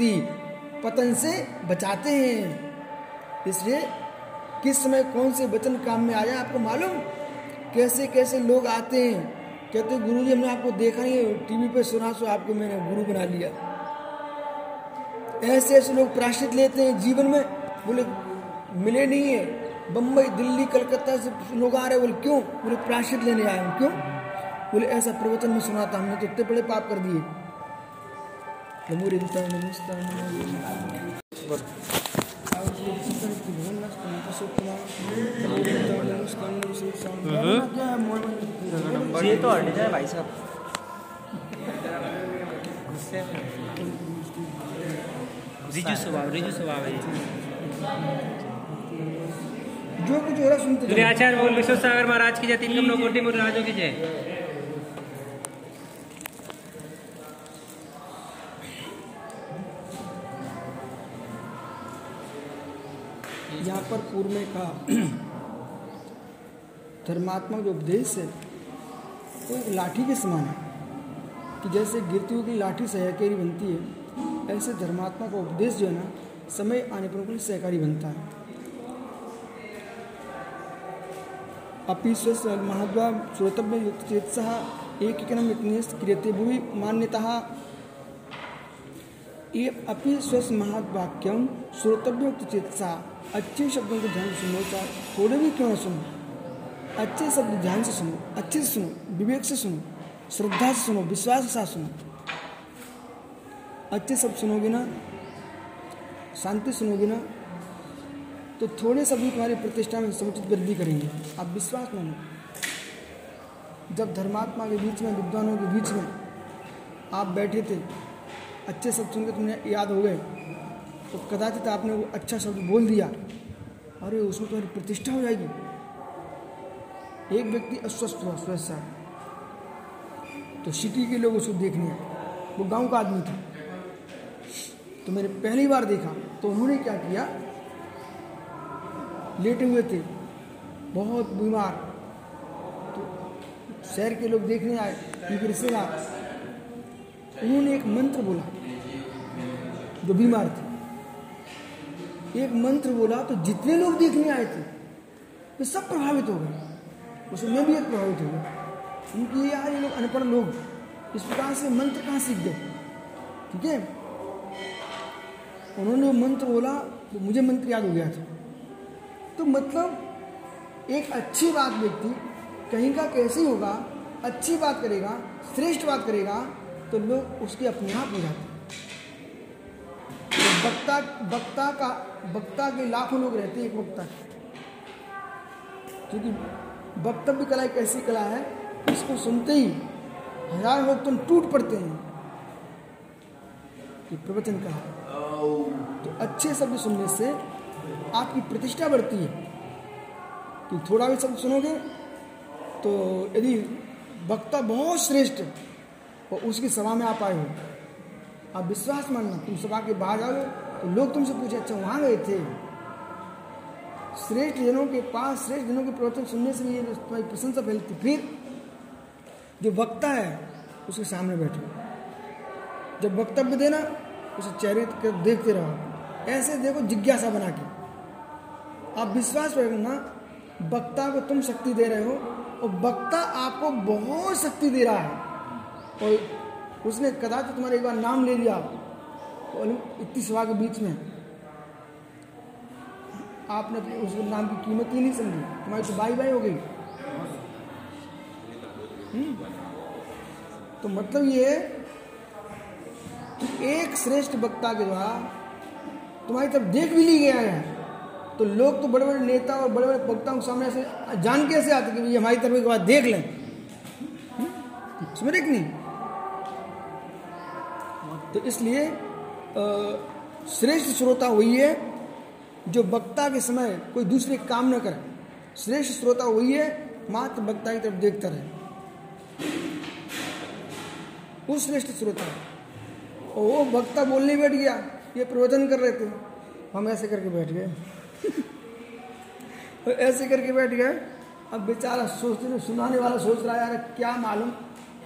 पतन से बचाते हैं। इसलिए किस समय कौन से वचन काम में आया आपको मालूम? कैसे कैसे लोग आते हैं? कहते गुरु जी हमने आपको देखा नहीं टीवी पे सुना, सो आपको मैंने गुरु बना लिया। ऐसे ऐसे लोग प्राश्चित लेते हैं जीवन में। बोले, मिले नहीं है। बम्बई दिल्ली, कलकत्ता से लोग आ रहे बोले, क्यों? बोले प्राश्चित लेने आए हम, क्यों? बोले, ऐसा प्रवचन में सुना था हमने तो इतने बड़े पाप कर दिए। ये तो हट जाए भाई साहब। रिजु स्वभाव रिजु स्वभाव है जो कुछ हो रहा सुनते आचार्य बोल विश्व सागर महाराज की जय तीन कम राजों की जय। पूर्व में कहा, धर्मात्मक जो उपदेश है, वो एक लाठी के समान है। कि जैसे गिरती हुई लाठी सहकारी बनती है, ऐसे धर्मात्मा का उपदेश जो है ना, समय आने पर उनके सहकारी बनता है। अपि स्वस्थ महाद्वा श्रोतव्य युक्त एकैकनम इतने क्रियते भूमि मान्यता। ये अपि स्वस्थ महावाक्यम श्रोतव्य युक्त चेतसा अच्छे शब्दों को ध्यान से सुनो, चाहे थोड़े भी क्यों ना सुनो। अच्छे शब्द ध्यान से सुनो, अच्छे से सुनो, विवेक से सुनो, श्रद्धा से सुनो, विश्वास के साथ सुनो। अच्छे शब्द सुनोगे ना, शांति सुनोगे ना तो थोड़े शब्द तुम्हारी प्रतिष्ठा में समुचित वृद्धि करेंगे। आप विश्वास मानो जब धर्मात्मा के बीच में, विद्वानों के बीच में आप बैठे थे, अच्छे शब्द सुनकर तुम्हें याद हो गए तो कदाचित आपने वो अच्छा शब्द बोल दिया अरे उसमें तुम्हारी प्रतिष्ठा हो जाएगी। एक व्यक्ति अस्वस्थ हुआ, स्वस्थ सा। तो सिटी के लोग उसको देखने आए वो गाँव का आदमी था। तो मैंने पहली बार देखा। तो उन्होंने क्या किया? लेटे हुए थे। बहुत बीमार। तो शहर के लोग देखने आए, उनके रिश्तेदार। उन्होंने एक मंत्र बोला, जो बीमार थे। एक मंत्र बोला तो जितने लोग देखने आए थे, वे सब प्रभावित हो गए। उसमें मैं भी एक प्रभावित हो गया उनकी यार, ये लोग अनपढ़ लोग, इस प्रकार से मंत्र कहाँ सीख गए? ठीक है? उन्होंने मंत्र बोला तो मुझे मंत्र याद हो गया था। तो मतलब एक अच्छी बात व्यक्ति कहीं का कैसे होगा, अच्छी बात करेगा, श्रेष्ठ बात करेगा तो लोग उसके अपने आप हो जाते तो वक्ता वक्ता का वक्ता के लाखों लोग रहते हैं एक वक्ता क्योंकि वक्तव्य कला एक ऐसी कला है इसको सुनते ही हज़ार लोग तो टूट पड़ते हैं। ये प्रवचन कला तो अच्छे शब्द सुनने से आपकी प्रतिष्ठा बढ़ती है। कि थोड़ा भी शब्द सुनोगे तो यदि वक्ता बहुत श्रेष्ठ और उसकी सभा में आप आए हो, आप विश्वास मानना, तुम सभा के बाहर आओ तो लोग तुमसे पूछे अच्छा वहाँ गए थे? श्रेष्ठ जनों के पास, श्रेष्ठ जनों के प्रवचन सुनने से ये तुम्हारी प्रशंसा फैलती फिर जो वक्ता है, उसके सामने बैठो। जब वक्तव्य देना, उसे चेहरे देखते रहो। ऐसे देखो, जिज्ञासा बना के। आप विश्वास रखना, वक्ता को तुम शक्ति दे रहे हो और वक्ता आपको बहुत शक्ति दे रहा है। और उसने कदाचित तुम्हारे एक बार नाम ले लिया और इतनी सभा के बीच में। आपने अपने उस नाम की कीमत ही नहीं समझी। तुम्हारी तो बाई बाई हो गई। हम्म। तो मतलब ये कि एक श्रेष्ठ वक्ता के द्वारा तुम्हारी तरफ़ देख भी ली गया है। तो लोग तो बड़े बड़े नेता और बड़े बड़े वक्ताओं के सामने ऐसे जान कैसे आते कि ये हमारी तरफ़ एक बार देख लें? समझ कि नहीं? तो इसलिए श्रेष्ठ श्रोता वही है जो वक्ता के समय कोई दूसरे काम न करे। श्रेष्ठ श्रोता वही है, मात्र वक्ता की तरफ़ देखता रहे। वो श्रेष्ठ श्रोता और वो वक्ता बोलने बैठ गया, ये प्रवचन कर रहे थे। हम ऐसे करके बैठ गए। [laughs] ऐसे करके बैठ गए। अब बेचारा सोचते, सुनाने वाला सोच रहा है, यार, क्या मालूम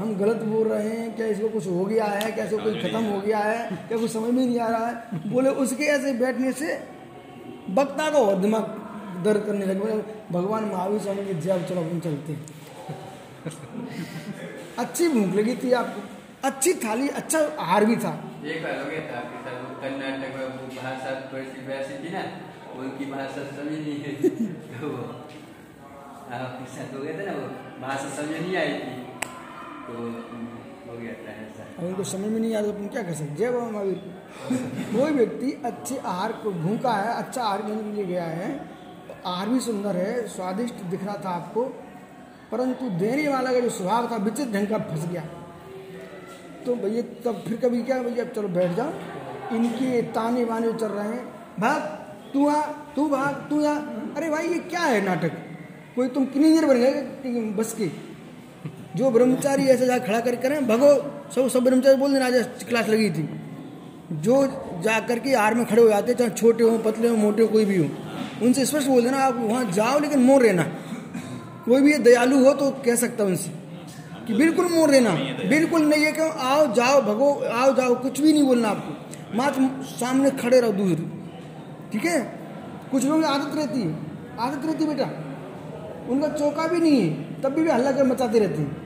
हम गलत बोल रहे हैं, क्या इसको कुछ हो गया है, क्या इसको कोई खत्म हो गया है, क्या कुछ समझ में नहीं आ रहा है? बोले, उसके ऐसे बैठने से वक्ता को दिमाग दर्द करने लगे, बोले, भगवान महावीर स्वामी के जब चलो अपन चलते अच्छी भूख लगी थी आपको। अच्छी थाली अच्छा आहार भी था। कर्नाटक में वो भाषा थोड़ी सी वैसी थी ना, उनकी भाषा समझ नहीं है [laughs] तो आपके साथ हो गया था ना वो भाषा समझ नहीं आई थी। तो हो ऐसा उनको समझ में नहीं आता तुम क्या कर सकते जय बाबा महावीर। कोई व्यक्ति अच्छे आहार को भूखा है अच्छा आहार लेने के लिए गया है, आहार भी सुंदर है, स्वादिष्ट दिख रहा था आपको, परंतु देने वाला का जो स्वभाव था, विचित्र ढंग का फंस गया। तो भैया, तब फिर कभी क्या भैया चलो बैठ जाओ। इनके ताने बाने चल रहे हैं, भाग, तू आ, तू भाग, तू आ। अरे भाई, ये क्या है नाटक? कोई तुम क्लीनियर बन गए बस के? जो ब्रह्मचारी ऐसे जा खड़ा कर करें भगो सब सब ब्रह्मचारी बोल देना आज क्लास लगी थी। जो जा करके आर में खड़े हो जाते चाहे छोटे हो पतले हो मोटे हो कोई भी हो उनसे स्पष्ट बोल देना आप वहाँ जाओ लेकिन मोर रहना। कोई भी दयालु हो तो कह सकता उनसे कि बिल्कुल मोर देना बिल्कुल नहीं है क्यों आओ जाओ भगो आओ जाओ कुछ भी नहीं बोलना आपको। मात्र सामने खड़े रहो दूर। ठीक है? कुछ लोगों की आदत रहती है। आदत रहती बेटा। उनका चौका भी नहीं है तब भी, भी हल्ला कर मचाते रहते हैं।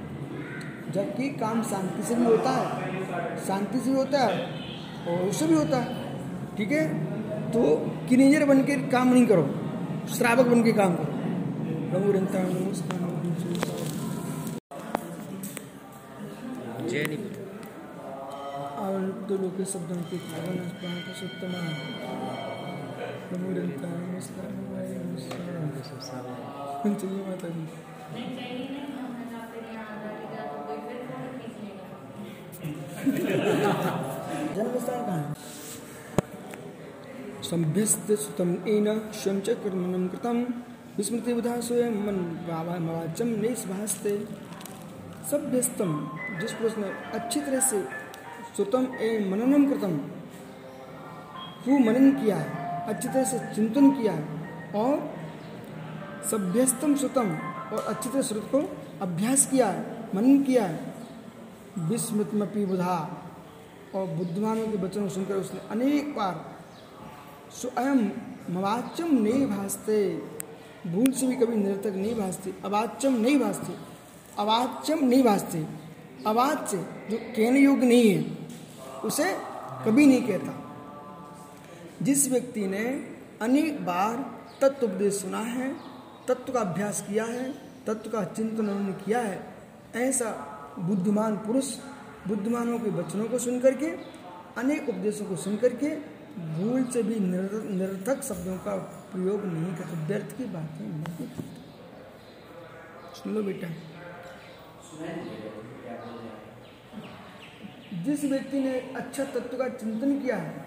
जबकि काम शांति से भी होता है। शांति से भी होता है और उससे भी होता है। ठीक है? तो किनेजर बन के काम नहीं करो। श्रावक बन के काम करो। नहीं आवर्तो लोके शब्दों के रंता माता जी। है सुतम एन स्वयं च विस्मृति बुधा स्वयं मन सभ्यस्तम जिस पुरुष ने अच्छी तरह से सुतम ए मननम कृतम। खूब मनन किया है अच्छी तरह से चिंतन किया है और सभ्यस्तम सुतम और अच्छी तरह श्रुत को अभ्यास किया है मनन किया। है विस्मृतमपि बुधा। और बुद्धिमानों के वचनों सुनकर उसने अनेक बार, स्वयं मवाच्यम नहीं भासते भूल से भी कभी निरर्थक नहीं भासते, अवाच्यम नहीं भासते, अवाच्यम नहीं भासते, अवाच्य जो कहने योग्य नहीं है, उसे कभी नहीं कहता। जिस व्यक्ति ने अनेक बार तत्व उपदेश सुना है, तत्व का अभ्यास किया है, तत्व का चिंतन उन्होंने किया है, ऐसा बुद्धिमान पुरुष, बुद्धिमानों के वचनों को सुन करके अनेक उपदेशों को सुन करके भूल से भी निर- निरर्थक शब्दों का प्रयोग नहीं करते, व्यर्थ की बातें नहीं करते। सुन लो बेटा। जिस व्यक्ति ने अच्छा तत्व का चिंतन किया है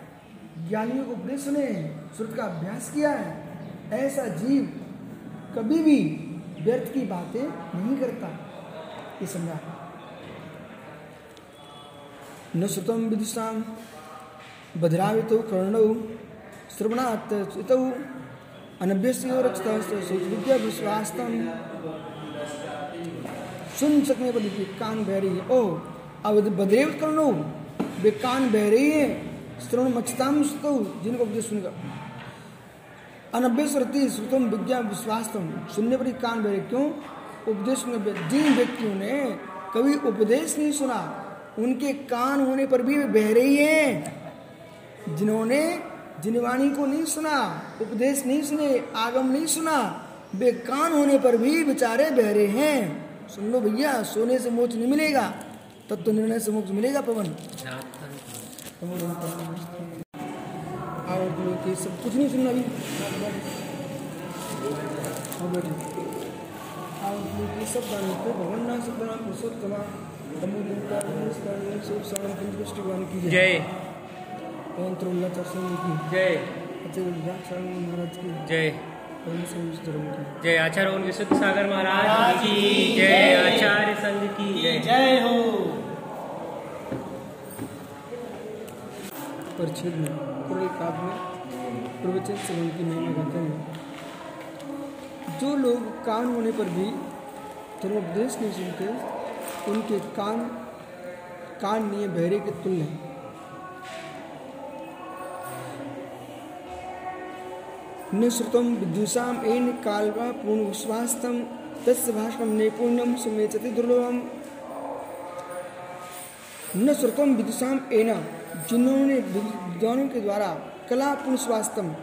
ज्ञानियों को उपदेश सुने हैं श्रुत का अभ्यास किया है, ऐसा जीव कभी भी व्यर्थ की बातें नहीं करता। ये समझा। न श्रुतम विदुषाम बधिरावित कर्णौ विश्वास्तम सुन सकने पर भी कान बह रही है ओह अब कर्णो वे कान बह रही है श्रवण मक्षताम जिनको उपदेश सुनकर अनभ्य श्रुति श्रुतम विज्ञा विश्वासतम सुनने पर कान बह रहे क्यों उपदेश जिन व्यक्तियों ने कभी उपदेश नहीं सुना। उनके कान होने पर भी वे बह रही है। जिन्होंने जिनवाणी को नहीं सुना, उपदेश नहीं सुने, आगम नहीं सुना, वे कान होने पर भी बेचारे बह रहे हैं। सुन लो भैया, सोने से मोक्ष नहीं मिलेगा, तब तो निर्णय से मोक्ष मिलेगा पवन। कि सब कुछ नहीं सुनना अभी। सब गानों को भगवान नाम सब जय। जय। जय। अजय विद्याक्षण महाराज की जय पवन संयुक्त धर्म की जय आचार्य ओम विशुद्ध सागर महाराज की जय। आचार्य संघ की जय। जय हो। परिच्छेद में पूरे काव्य में प्रवचन श्रवण की महिमा गाते हैं जो लोग कान होने पर भी धर्मोपदेश नहीं सुनते उनके कान कान नहीं बहरे के तुल्य हैं। न श्रुतम एन कालवा पूर्ण विश्वास्तम, तस्य भाषणम नैपुण्यम समेचति दुर्लभम। न श्रुतम विदुषाम एना, जिन्होंने विद्वानों के द्वारा कलापुण स्वास्थ्यम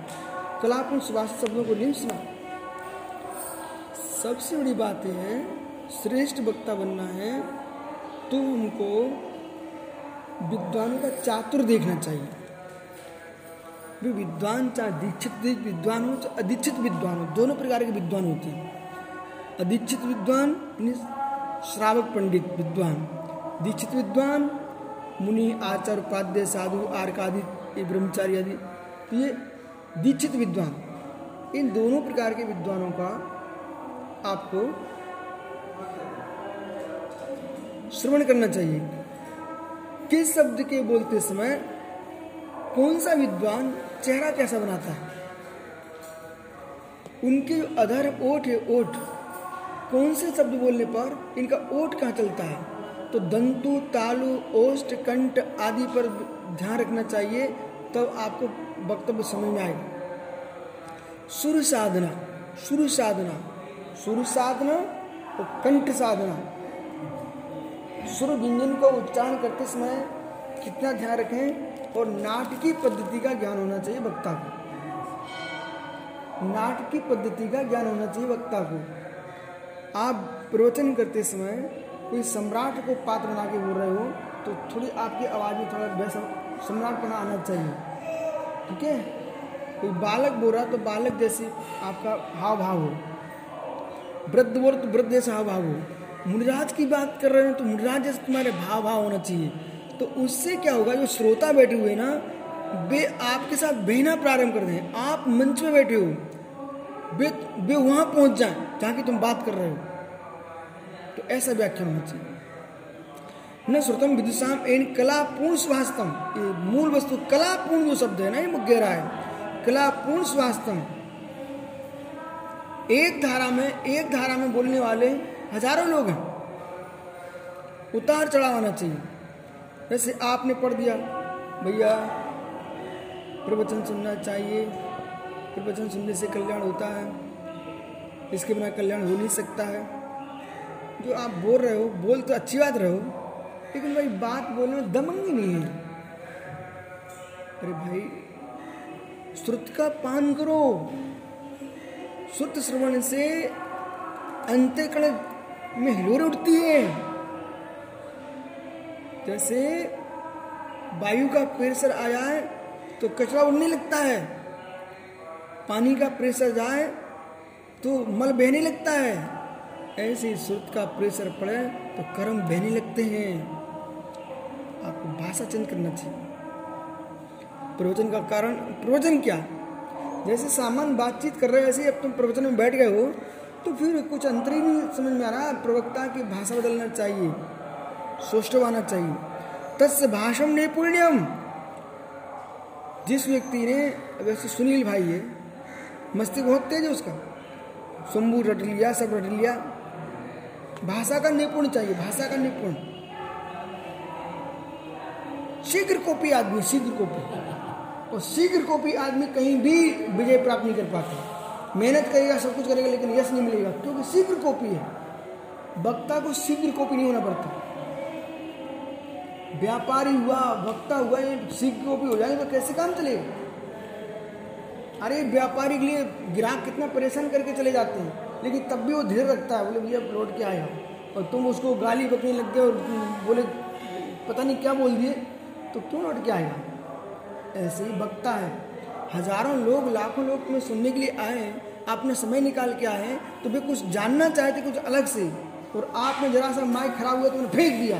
कलापुण स्वास्थ्य शब्दों को नहीं सुना। सबसे बड़ी बात यह है श्रेष्ठ वक्ता बनना है तो हमको विद्वानों का चातुर देखना चाहिए। वे विद्वान चाहे दीक्षित विद्वान हो चाहे अधीक्षित विद्वान हो, दोनों प्रकार के विद्वान होते हैं। अधीक्षित विद्वान श्रावक पंडित विद्वान, दीक्षित विद्वान, मुनि, आचार्य, उपाध्याय, साधु आर्क आदि ब्रह्मचारी आदि तो ये दीक्षित विद्वान। इन दोनों प्रकार के विद्वानों का आपको श्रवण करना चाहिए। किस शब्द के बोलते समय कौन सा विद्वान चेहरा कैसा बनाता है? उनके जो अधर ओठ है ओठ, कौन से शब्द बोलने पर इनका ओट कहाँ चलता है? तो दंतु, तालु ओष्ट कंठ आदि पर ध्यान रखना चाहिए, तब तो आपको वक्तव्य समझ में आएगा। सुर साधना सुर साधना सुर साधना और कंठ साधना। सुर व्यंजन को उच्चारण करते समय कितना ध्यान रखें और नाटकीय पद्धति का ज्ञान होना चाहिए वक्ता को। नाटकीय पद्धति का ज्ञान होना चाहिए वक्ता को। आप प्रवचन करते समय कोई सम्राट को पात्र बना के बोल रहे हो तो थोड़ी आपकी आवाज़ में थोड़ा वैसा सम्राट बना आना चाहिए। ठीक है? कोई बालक बोल रहा तो बालक जैसे आपका हाव भाव हो। वृद्ध बोल तो वृद्ध जैसा हाव भाव हो। मुनिराज की बात कर रहे हो तो मुनिराज जैसे तुम्हारे भाव भाव होना चाहिए। तो उससे क्या होगा, जो श्रोता बैठे हुए ना, वे आपके साथ बहना प्रारंभ कर दें। आप मंच में बैठे हो, वे वे वहाँ पहुँच जाए, जहाँ की तुम बात कर रहे हो। तो ऐसा व्याख्या होना चाहिए। न श्रुतम विदुषाम, एन कलापूर्ण स्वास्थम ये मूल वस्तु कलापूर्ण जो शब्द है ना, ये गहरा है। कलापूर्ण स्वास्थम एक धारा में, एक धारा में बोलने वाले हज़ारों लोग हैं। उतार चढ़ाव आना चाहिए। जैसे आपने पढ़ दिया। भैया, प्रवचन सुनना चाहिए। प्रवचन सुनने से कल्याण होता है। इसके बिना कल्याण हो नहीं सकता है। जो आप बोल रहे हो, बोल तो अच्छी बात रहे हो, लेकिन भाई बात बोलने में दमंग ही नहीं है। अरे भाई, श्रुत का पान करो। श्रुत श्रवण से अंत्यकण में हिलोर उठती है। जैसे वायु का प्रेशर आ जाए तो कचरा उड़ने लगता है। पानी का प्रेशर जाए तो मल बहने लगता है। ऐसे श्रुत का प्रेशर पड़े तो कर्म बहने लगते हैं। आपको भाषा चेंज करना चाहिए। प्रवचन का कारण, प्रवचन क्या? जैसे सामान बातचीत कर रहे हैं, ऐसे अब तुम प्रवचन में बैठ गए हो तो फिर कुछ अंतर ही नहीं समझ में आ रहा। प्रवक्ता की भाषा बदलना चाहिए सोष्टव आना चाहिए। तस् भाषण नैपुण्यम जिस व्यक्ति ने वैसे सुनील भाई है मस्ती बहुत तेज है उसका। शंभू रट लिया, सब रट लिया। भाषा का निपुण चाहिए, भाषा का निपुण। शीघ्र कॉपी आदमी, शीघ्र कॉपी। और शीघ्र कॉपी आदमी कहीं भी विजय प्राप्त नहीं कर पाता। मेहनत करेगा, सब कुछ करेगा, लेकिन यश नहीं मिलेगा, क्योंकि शीघ्र कॉपी है। वक्ता को शीघ्र कॉपी नहीं होना पड़ता। व्यापारी हुआ, वक्ता हुआ, ये शीघ्र कॉपी हो जाएगा तो कैसे काम चलेगा? अरे, व्यापारी के लिए ग्राहक कितना परेशान करके चले जाते हैं, लेकिन तब भी वो धीरे रखता है, बोले, भैया लौट के आया और तुम उसको गाली बकने लग गए और बोले, पता नहीं क्या बोल दिए? तो क्यों लौट के आएगा ऐसे ही बकता है। हज़ारों लोग, लाखों लोग तुम्हें सुनने के लिए आए आपने समय निकाल के आए हैं तो वे कुछ जानना चाहते, कुछ अलग से। और आपने जरा सा माइक खराब हुआ तुमने फेंक दिया।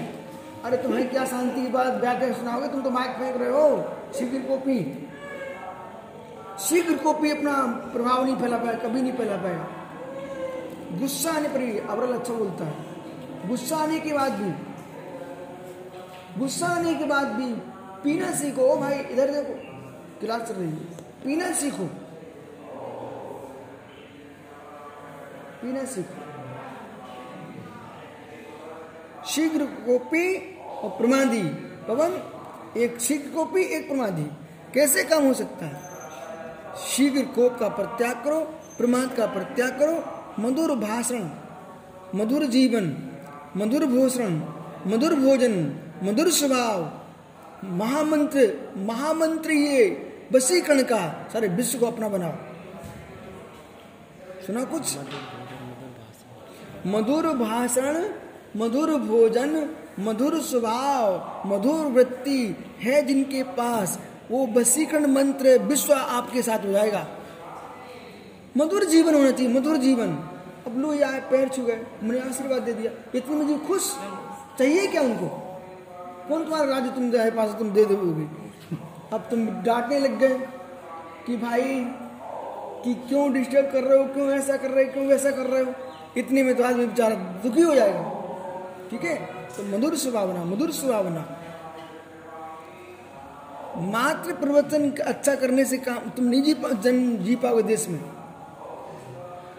अरे तुम्हें क्या शांति की बात, बैठे सुनाओगे? तुम तो माइक फेंक रहे हो। शीघ्र कॉपी। शीघ्र कॉपी अपना प्रभाव नहीं फैला पाया, कभी नहीं फैला पाया। गुस्सा आने पर भी अवरल अच्छा बोलता है। गुस्सा आने के बाद भी, गुस्सा आने के बाद भी पीना सीखो। ओ भाई, इधर देखो, क्लास चल रही है। पीना सीखो। पीना सीखो। शीघ्र कोपी और प्रमादी। पवन एक शीघ्र कोपी एक प्रमादी। कैसे काम हो सकता है? शीघ्र कोप का परित्याग करो, प्रमाद का परित्याग करो, मधुर भाषण, मधुर जीवन, मधुर भूषण, मधुर भोजन, मधुर स्वभाव। महामंत्र महामंत्र ये, वसीकरण का। सारे विश्व को अपना बनाओ। सुना कुछ? मधुर भाषण, मधुर भोजन, मधुर स्वभाव, मधुर वृत्ति है जिनके पास। वो वसीकरण मंत्र विश्व आपके साथ हो जाएगा। मधुर जीवन होना चाहिए, मधुर जीवन। अब लो यार, पैर छू गए मैंने आशीर्वाद दे दिया। इतनी मुझे खुश, चाहिए क्या उनको? कौन तुम्हारा राज्य तुम जाए, पास तुम दे दोगे? अब तुम डांटने लग गए कि भाई, कि क्यों डिस्टर्ब कर रहे हो, क्यों ऐसा कर रहे हो, क्यों वैसा कर रहे हो? इतने में तो आदमी बेचारा दुखी हो जाएगा। ठीक है? तो मधुर सुभावना मधुर सुभावना मात्र प्रवचन अच्छा करने से काम, तुम नहीं जी जन जी पाओगे देश में।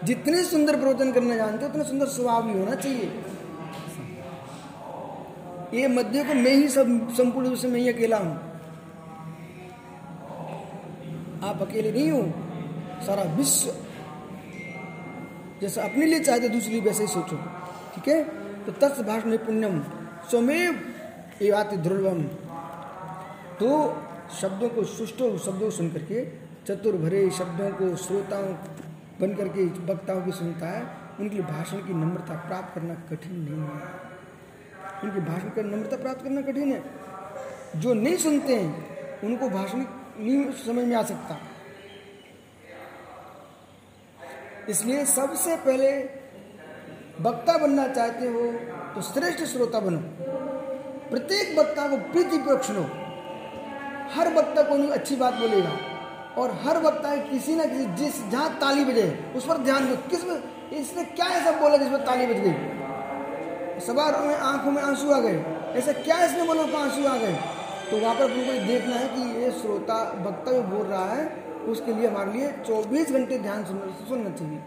जितने सुंदर प्रवचन करना जानते हो, उतना सुंदर स्वभाव भी होना चाहिए। ये मध्य को मैं ही सब, संपूर्ण रूप से मैं ही अकेला हूँ। आप अकेले नहीं हो। सारा विश्व जैसा अपने लिए चाहते दूसरे वैसे ही सोचो। ठीक है? तो तत्स भाषण पुण्यम, स्वमेव एवाति ध्रुवम। तो शब्दों को सुष्टो शब्दों को सुन करके, चतुर भरे शब्दों को श्रोताओं बन करके, वक्ताओं की सुनता है, उनके लिए भाषण की नम्रता प्राप्त करना कठिन नहीं है। उनके भाषण कर नम्रता प्राप्त करना कठिन है। जो नहीं सुनते हैं, उनको भाषण नहीं समझ में आ सकता। इसलिए सबसे पहले वक्ता बनना चाहते हो तो श्रेष्ठ श्रोता बनो। प्रत्येक वक्ता को प्रीतिपूर्वक सुनो हर वक्ता को अच्छी बात बोलेगा और हर वक्ता किसी ना किसी जिस जहाँ ताली बजे, उस पर ध्यान दो। किस इसने क्या ऐसा बोला जिस पर ताली बज गई? सवार में, आँखों में आँसू आ गए। ऐसा क्या इसने बोला आँसू आ गए? तो वहाँ पर तुमको देखना है कि ये श्रोता वक्ता जो बोल रहा है उसके लिए हमारे लिए 24 घंटे ध्यान सुनना सुनना चाहिए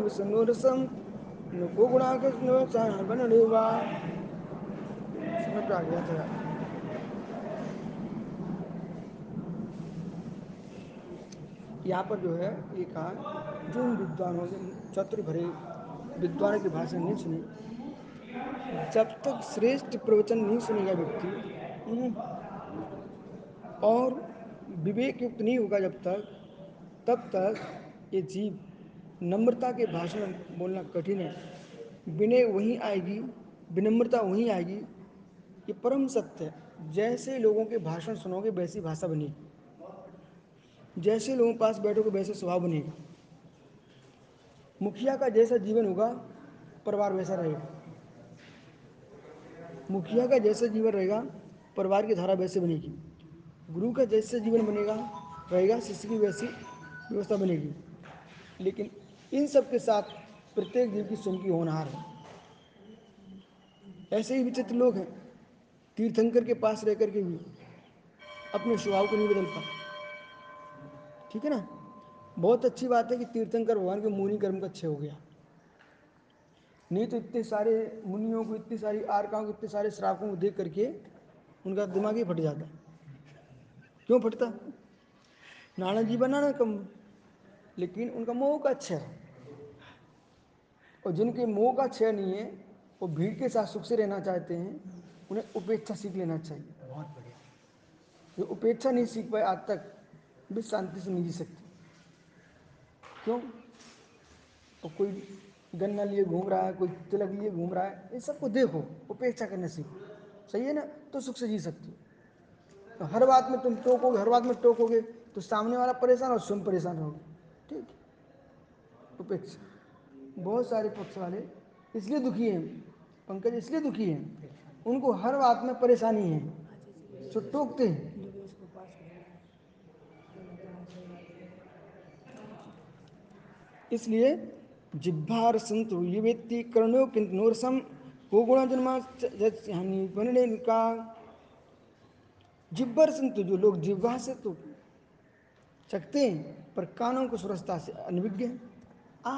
विसनोरसम नको समझ आ गया था यहाँ पर जो है ये कहा जो विद्वानों ने चतुर भरे विद्वानों की भाषा नहीं सुनी। जब तक श्रेष्ठ प्रवचन नहीं सुनेगा व्यक्ति और विवेक युक्त नहीं होगा जब तक, तब तक ये जीव नम्रता के भाषण बोलना कठिन है। विनय वहीं आएगी, विनम्रता वहीं आएगी। ये परम सत्य है। जैसे लोगों के भाषण सुनोगे, वैसी भाषा बनेगी। जैसे लोगों के पास बैठोगे वैसे स्वभाव बनेगा। मुखिया का जैसा जीवन होगा, परिवार वैसा रहेगा। मुखिया का जैसा जीवन रहेगा, परिवार की धारा वैसे बनेगी। गुरु का जैसा जीवन बनेगा, रहेगा, शिष्य की वैसी व्यवस्था बनेगी। लेकिन इन सब के साथ प्रत्येक जीव की स्वयं की होनहार है। ऐसे ही विचित्र लोग हैं, तीर्थंकर के पास रह करके भी अपने स्वभाव को नहीं बदल पाए ठीक है ना? बहुत अच्छी बात है कि तीर्थंकर भगवान के मुनि कर्म का अच्छे हो गया। नहीं तो इतने सारे मुनियों को इतनी सारी आरकाओं को इतने सारे श्रापों को देख करके उनका दिमाग ही फट जाता। क्यों फटता? नाना जी बना ना कम लेकिन उनका मोह का अच्छा है और जिनके मोह का क्षय नहीं है वो भीड़ के साथ सुख से रहना चाहते हैं उन्हें उपेक्षा सीख लेना चाहिए। बहुत बढ़िया। जो उपेक्षा नहीं सीख पाए आज तक भी शांति से नहीं जी सकते क्यों? और कोई गन्ना लिए घूम रहा है, कोई तिलक लिए घूम रहा है इन सबको देखो, उपेक्षा करना सीखो सही है ना? तो सुख से जी सकती हो। तो हर बात में तुम टोकोगे, हर बात में टोकोगे तो सामने वाला परेशान और स्वयं परेशान रहोगे। ठीक उपेक्षा। बहुत सारे पक्ष वाले इसलिए दुखी हैं। पंकज इसलिए दुखी हैं। उनको हर बात में परेशानी है। तो टोकते हैं। इसलिए जिह्वार संत ये व्यक्ति कर्णो किंतु नोरसम को गुणा जन्मा हानि बनने का। जिब्बर संत जो लोग जिह्वा से तो चखते हैं पर कानों को सुरक्षता से अनभिज्ञ आ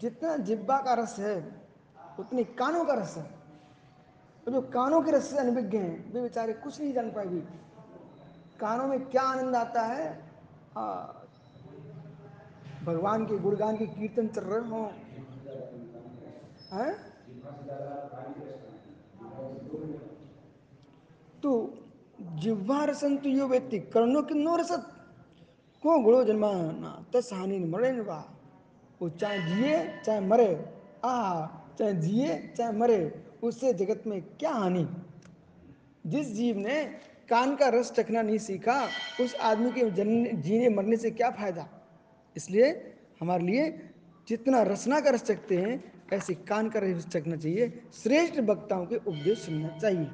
जितना जिब्बा का रस है उतनी कानों का रस है। तो जो कानों के रस से अनभिज्ञ हैं वे बेचारे कुछ नहीं जान पाएगी। कानों में क्या आनंद आता है? आ, भगवान के गुणगान के कीर्तन चल रहे हो। तो जिह्वा रसन तो यो व्यक्ति कर्णों की नो रसत? को गुणो जन्माना? तस हानि मरे वा? वो चाहे जिए, चाहे मरे आ चाहे जिए, चाहे मरे, उससे जगत में क्या हानि? जिस जीव ने कान का रस चखना नहीं सीखा, उस आदमी के जन जीने मरने से क्या फ़ायदा? इसलिए हमारे लिए जितना रचना कर सकते हैं, ऐसे कान कर सकना चाहिए। श्रेष्ठ वक्ताओं के उपदेश सुनना चाहिए।